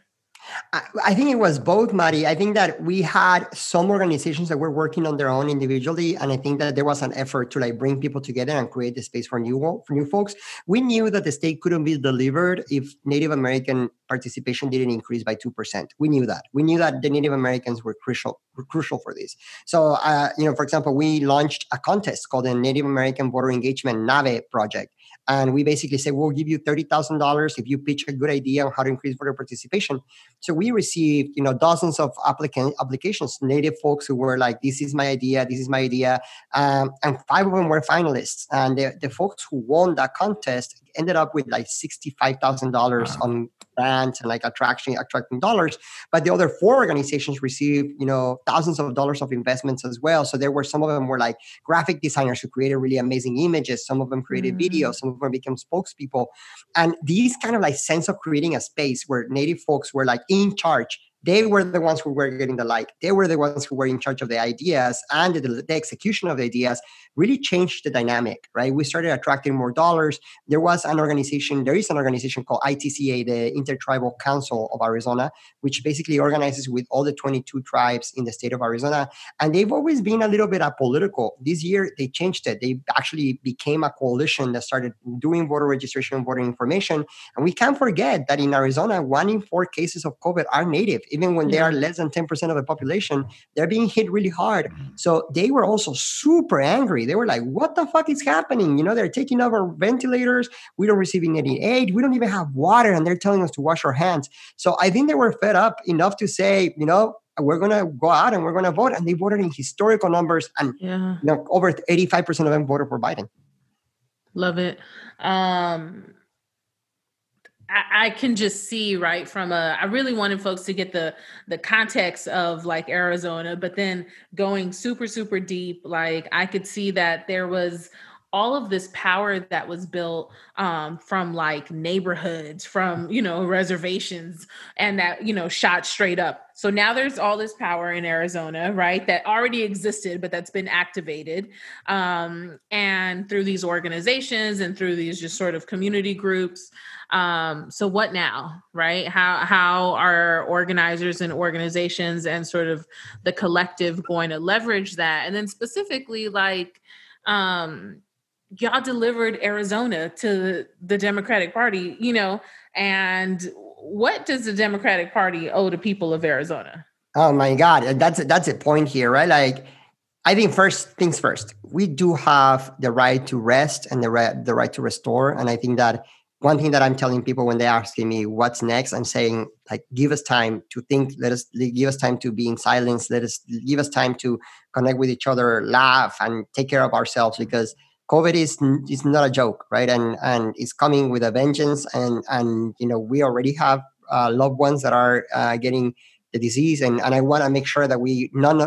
I think it was both, Mari. I think that we had some organizations that were working on their own individually, and I think that there was an effort to like bring people together and create the space for new for new folks. We knew that the state couldn't be delivered if Native American participation didn't increase by two percent. We knew that. We knew that the Native Americans were crucial were crucial for this. So, uh, you know, for example, we launched a contest called the Native American Voter Engagement NAVE project and we basically say, we'll give you $30,000 if you pitch a good idea on how to increase voter participation. So we received, you know, dozens of applicant applications, native folks who were like, this is my idea, this is my idea. Um, and five of them were finalists. And the, the folks who won that contest ended up with like $65,000 wow. on grants and like attraction attracting dollars but the other four organizations received you know thousands of dollars of investments as well. So there were some of them were like graphic designers who created really amazing images. Some of them created mm. videos. Some of them became spokespeople. And these kind of like sense of creating a space where native folks were like in charge they were the ones who were getting the like. They were the ones who were in charge of the ideas and the, the, execution of the ideas really changed the dynamic right? We started attracting more dollars. There was an organization there is an organization called itca the intertribal council of arizona which basically organizes with all the 22 tribes in the state of arizona. And they've always been a little bit apolitical. This year they changed it. They actually became a coalition that started doing voter registration and voter information. And we can't forget that in arizona one in four cases of covid are native. Even when they are less than 10% of the population, they're being hit really hard. Mm-hmm. So they were also super angry. They were like, what the fuck is happening? You know, they're taking over ventilators. We don't receiving any aid. We don't even have water. And they're telling us to wash our hands. So I think they were fed up enough to say, you know, we're going to go out and we're going to vote. And they voted in historical numbers. And yeah. you know, over 85% of them voted for Biden. Love it. Um, I, can just see right from a I really wanted folks to get the the context of like Arizona, but then going super, super deep, like I could see that there was all of this power that was built um, from like neighborhoods, from you know reservations, and that you know shot straight up. So now there's all this power in Arizona, right? That already existed, but that's been activated, um, and through these organizations and through these just sort of community groups. Um, so what now, right? How how are organizers and organizations and sort of the collective going to leverage that? And then specifically, like um y'all delivered Arizona to the Democratic Party, you know, and what does the Democratic Party owe the people of Arizona? Oh my God, that's that's a point here, right? Like, I think first things first, we do have the right to rest and the right the right to restore, and I think that one thing that I'm telling people when they're asking me what's next, I'm saying like give us time to think. Let us give us time to be in silence. Let us give us time to connect with each other, laugh, and take care of ourselves because COVID is is not a joke, right? And and it's coming with a vengeance. And and you know we already have uh, loved ones that are uh, getting the disease, and and I want to make sure that we none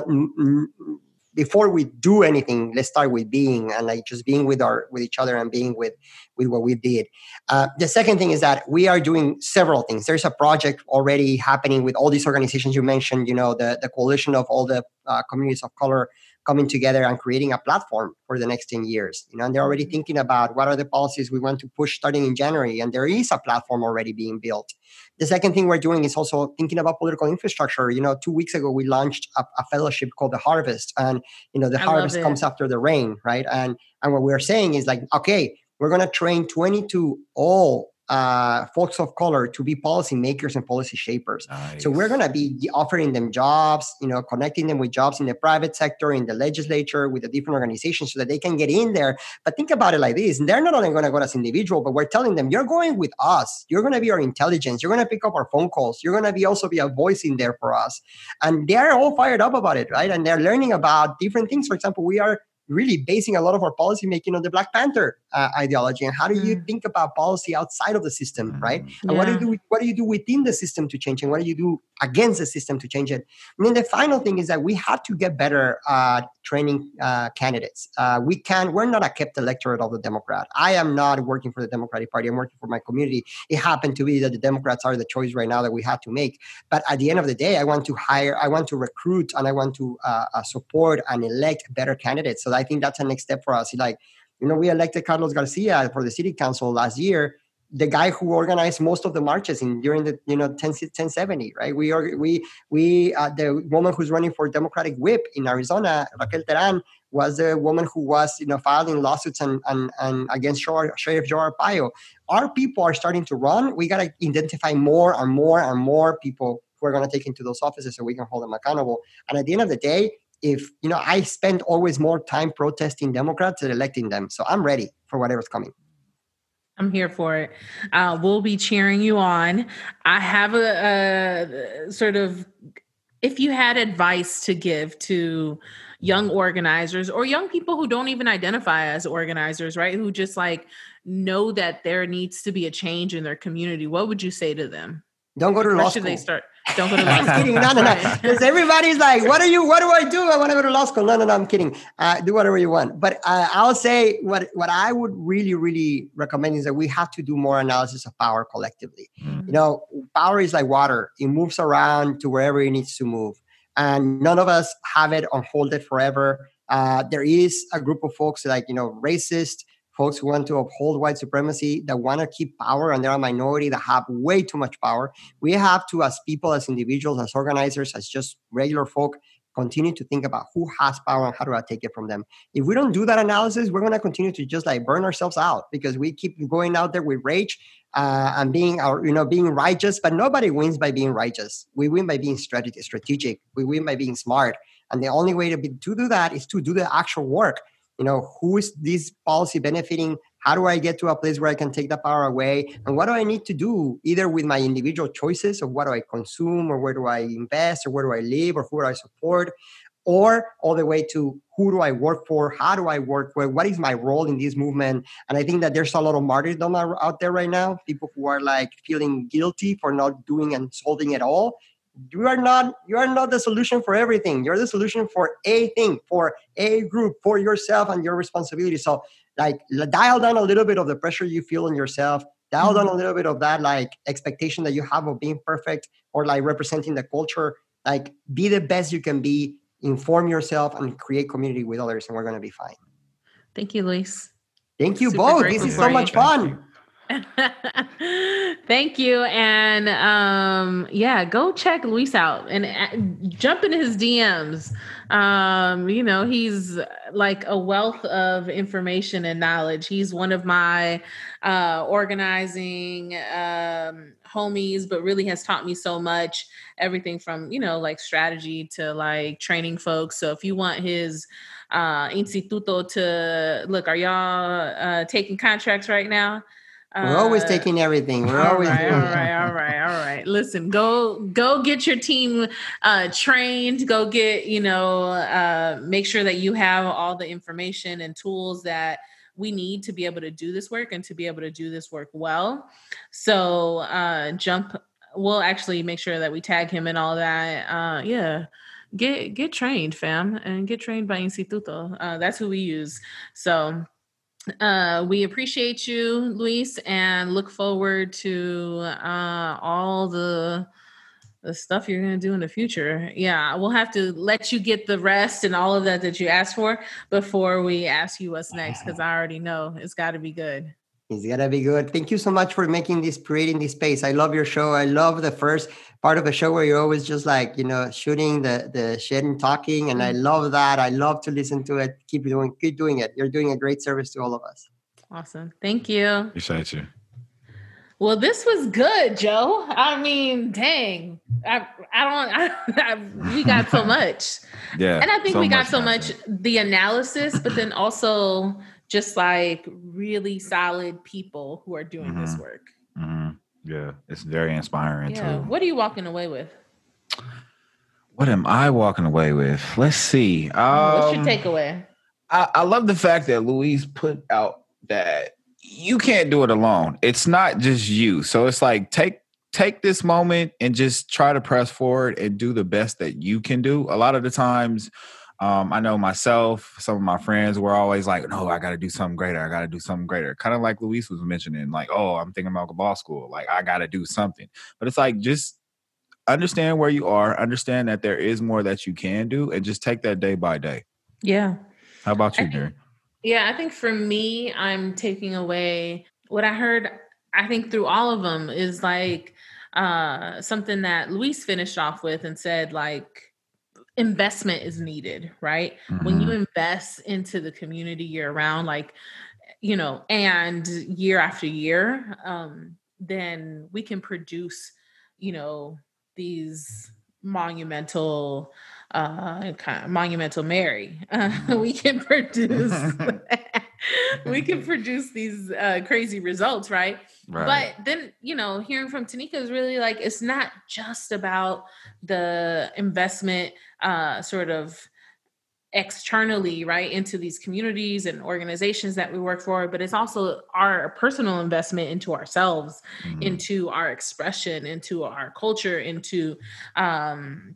before we do anything, let's start with being and like just being with our with each other and being with with what we did. Uh, the second thing is that we are doing several things. There's a project already happening with all these organizations you mentioned. You know, the the coalition of all the uh, communities of color coming together and creating a platform for the next 10 years you know and they're already mm-hmm. thinking about what are the policies we want to push starting in january and there is a platform already being built. The second thing we're doing is also thinking about political infrastructure. You know two weeks ago we launched a, a fellowship called the harvest and you know the I harvest comes after the rain right? And and what we're saying is like okay we're going to train 22 all uh, folks of color to be policy makers and policy shapers. Nice. So we're going to be offering them jobs, you know, connecting them with jobs in the private sector, in the legislature, with the different organizations so that they can get in there. But think about it like this. They're not only going to go as individual, but we're telling them, you're going with us. You're going to be our intelligence. You're going to pick up our phone calls. You're going to be also be a voice in there for us. And they're all fired up about it, right? And they're learning about different things. For example, we are really basing a lot of our policy making on the Black Panther uh, ideology. And how do you Mm. think about policy outside of the system, right? Mm. And what do you Yeah. do? What do you do within the system to change, and what do you do against the system to change it? And then the final thing is that we have to get better at training uh, candidates. Uh, we can. We're not a kept electorate of the Democrat. I am not working for the Democratic Party. I'm working for my community. It happened to be that the Democrats are the choice right now that we had to make. But at the end of the day, I want to hire. I want to recruit, and I want to uh, uh, support and elect better candidates. So I think that's the next step for us. Like, you know, we elected Carlos Garcia for the city council last year the guy who organized most of the marches in during the you know 10, 1070 right? We are we we uh, the woman who's running for democratic whip in arizona raquel teran was the woman who was you know filing lawsuits and and, and against sheriff joe arpaio our people are starting to run. We got to identify more and more and more people who are to take into those offices so we can hold them accountable. And at the end of the day if you know i spend always more time protesting democrats than electing them so i'm ready for whatever's coming I'm here for it. Uh, we'll be cheering you on. I have a, a sort of, if you had advice to give to young organizers or young people who don't even identify as organizers, right? Who just like know that there needs to be a change in their community, what would you say to them? Don't go to Where law should school they start? Don't go to (laughs) law I'm school. kidding. No, no, no. Because everybody's like, what are you? What do I do? I want to go to law school. No, no, no. I'm kidding. Uh, do whatever you want. But uh, I'll say what what I would really, really recommend is that we have to do more analysis of power collectively. Mm. You know, power is like water. It moves around to wherever it needs to move, and none of us have it on hold it forever. Uh, there is a group of folks like you know racist folks who want to uphold white supremacy that want to keep power and they're a minority that have way too much power we have to as people as individuals as organizers as just regular folk continue to think about who has power and how do i take it from them. If we don't do that analysis we're going to continue to just like burn ourselves out because we keep going out there with rage uh, and being our you know being righteous but nobody wins by being righteous. We win by being strategic strategic. We win by being smart. And the only way to, be, to do that is to do the actual work you know who is this policy benefiting? How do i get to a place where i can take the power away? And what do i need to do either with my individual choices of what do i consume or where do i invest or where do i live or who do i support or all the way to who do i work for how do i work for what is my role in this movement? And i think that there's a lot of martyrdom out there right now people who are like feeling guilty for not doing and solving it all you are not you are not the solution for everything. You're the solution for a thing for a group for yourself and your responsibility. So like dial down a little bit of the pressure you feel on yourself. Dial down a mm-hmm. little bit of that like expectation that you have of being perfect or like representing the culture. Like be the best you can be. Inform yourself and create community with others and we're going to be fine. Thank you, Luis. thank you Super both. this is so you. much Thank fun. you. (laughs) Thank you. And um, yeah, go check Luis out and uh, jump into his DMs. Um, you know, he's like a wealth of information and knowledge. He's one of my uh, organizing um, homies, but really has taught me so much everything from, you know, like strategy to like training folks. So if you want his uh, instituto to look, are y'all uh, taking contracts right now? We're always Uh, taking everything we're always right, all right, all right, all right. Listen, go go get your team uh, trained. Go get you know, uh, make sure that you have all the information and tools that we need to be able to do this work and to be able to do this work well. So uh, jump. We'll actually make sure that we tag him and all that. Uh, yeah. Get get trained, fam, and get trained by Instituto. Uh, that's who we use. So uh, we appreciate you, Luis, and look forward to uh, all the the stuff you're going to do in the future. Yeah, we'll have to let you get the rest and all of that that you asked for before we ask you what's next because I already know it's got to be good. It's gotta be good. Thank you so much for making this, creating this space. I love your show. I love the first part of a show where you're always just like, you know, shooting the the shit and talking, and I love that. I love to listen to it. Keep doing, keep doing it. You're doing a great service to all of us. Awesome. Thank you. Appreciate you. Well, this was good, Joe. I mean, dang, I, I don't, I, (laughs) I, we got so (laughs) much. Yeah. And I think so we got much so much content. the analysis, but then also just like really solid people who are doing this Mhm. work. Mhm. Yeah, it's very inspiring Yeah. too. What are you walking away with? What am I walking away with? Let's see. What's your Um, takeaway? I, I love the fact that Luis put out that you can't do it alone. It's not just you. So it's like take take this moment and just try to press forward and do the best that you can do. A lot of the times, um, I know myself, some of my friends were always like, "No, I got to do something greater. I got to do something greater." Kind of like Luis was mentioning, like, "Oh, I'm thinking about law school. Like, I got to do something." But it's like just understand where you are, understand that there is more that you can do, and just take that day by day. Yeah. How about you, Jerry? Yeah, I think for me, I'm taking away what I heard. I think through all of them is like uh, something that Luis finished off with and said, like, investment is needed, right? When you Mhm. invest into the community year round, like, you know, and year after year, um, then we can produce, you know, these monumental uh kind of monumental mary uh, (laughs) we can produce (laughs) we can produce these uh crazy results right Right. but then, you know, hearing from Tenicka is really like it's not just about the investment uh sort of externally, right, into these communities and organizations that we work for, but it's also our personal investment into ourselves, Mhm. into our expression, into our culture, into um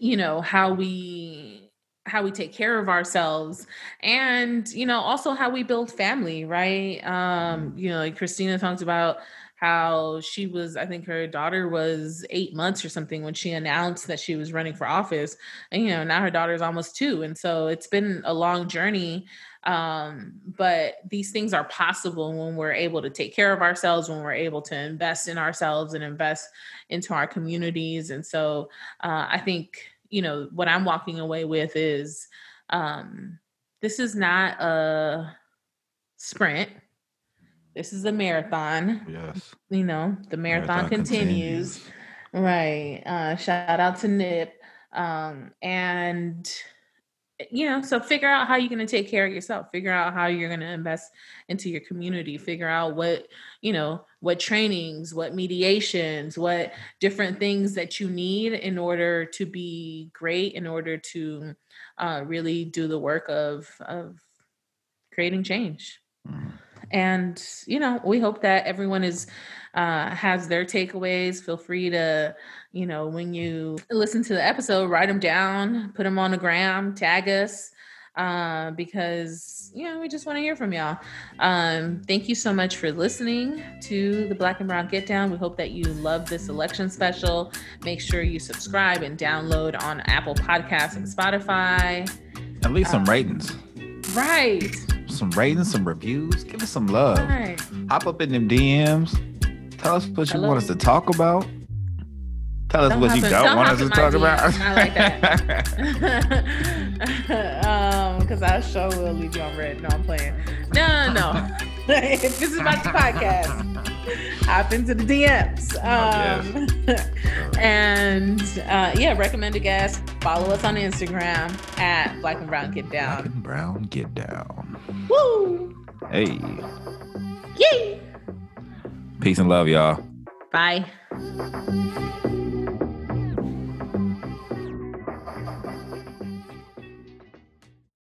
you know, how we how we take care of ourselves and you know also how we build family right? Um you know like christina talked about how she was i think her daughter was eight months or something when she announced that she was running for office and you know now her daughter's almost two and so it's been a long journey. Um but these things are possible when we're able to take care of ourselves when we're able to invest in ourselves and invest into our communities and so uh, i think you know what i'm walking away with is um this is not a sprint. This is a marathon. Yes. you know the marathon, Marathon continues. right. Uh shout out to nip. Um and you know so figure out how you're going to take care of yourself. Figure out how you're going to invest into your community. Figure out what you know what trainings what mediations what different things that you need in order to be great in order to uh, really do the work of of creating change. Mhm. and you know we hope that everyone is uh has their takeaways. Feel free to you know when you listen to the episode write them down put them on the gram tag us uh, because you know we just want to hear from y'all um thank you so much for listening to the black and brown get down we hope that you love this election special make sure you subscribe and download on apple podcasts and spotify And leave some Uh, ratings. right Some ratings, some reviews. Give us some love. right Hop up in them DMs. Tell us what you want us to talk about. Tell us Don't what you don't, don't want us to talk DMs, about. not like um, (laughs) (laughs) because I sure will leave you on red. No, I'm playing. No, no. (laughs) (laughs) this is about the podcast, hop into the DMs. Um, (laughs) and uh, yeah, recommend a guest. Follow us on Instagram at Black and Brown Get Down. Black and brown, get down. Woo! Hey, Yay! peace and love, y'all. Bye.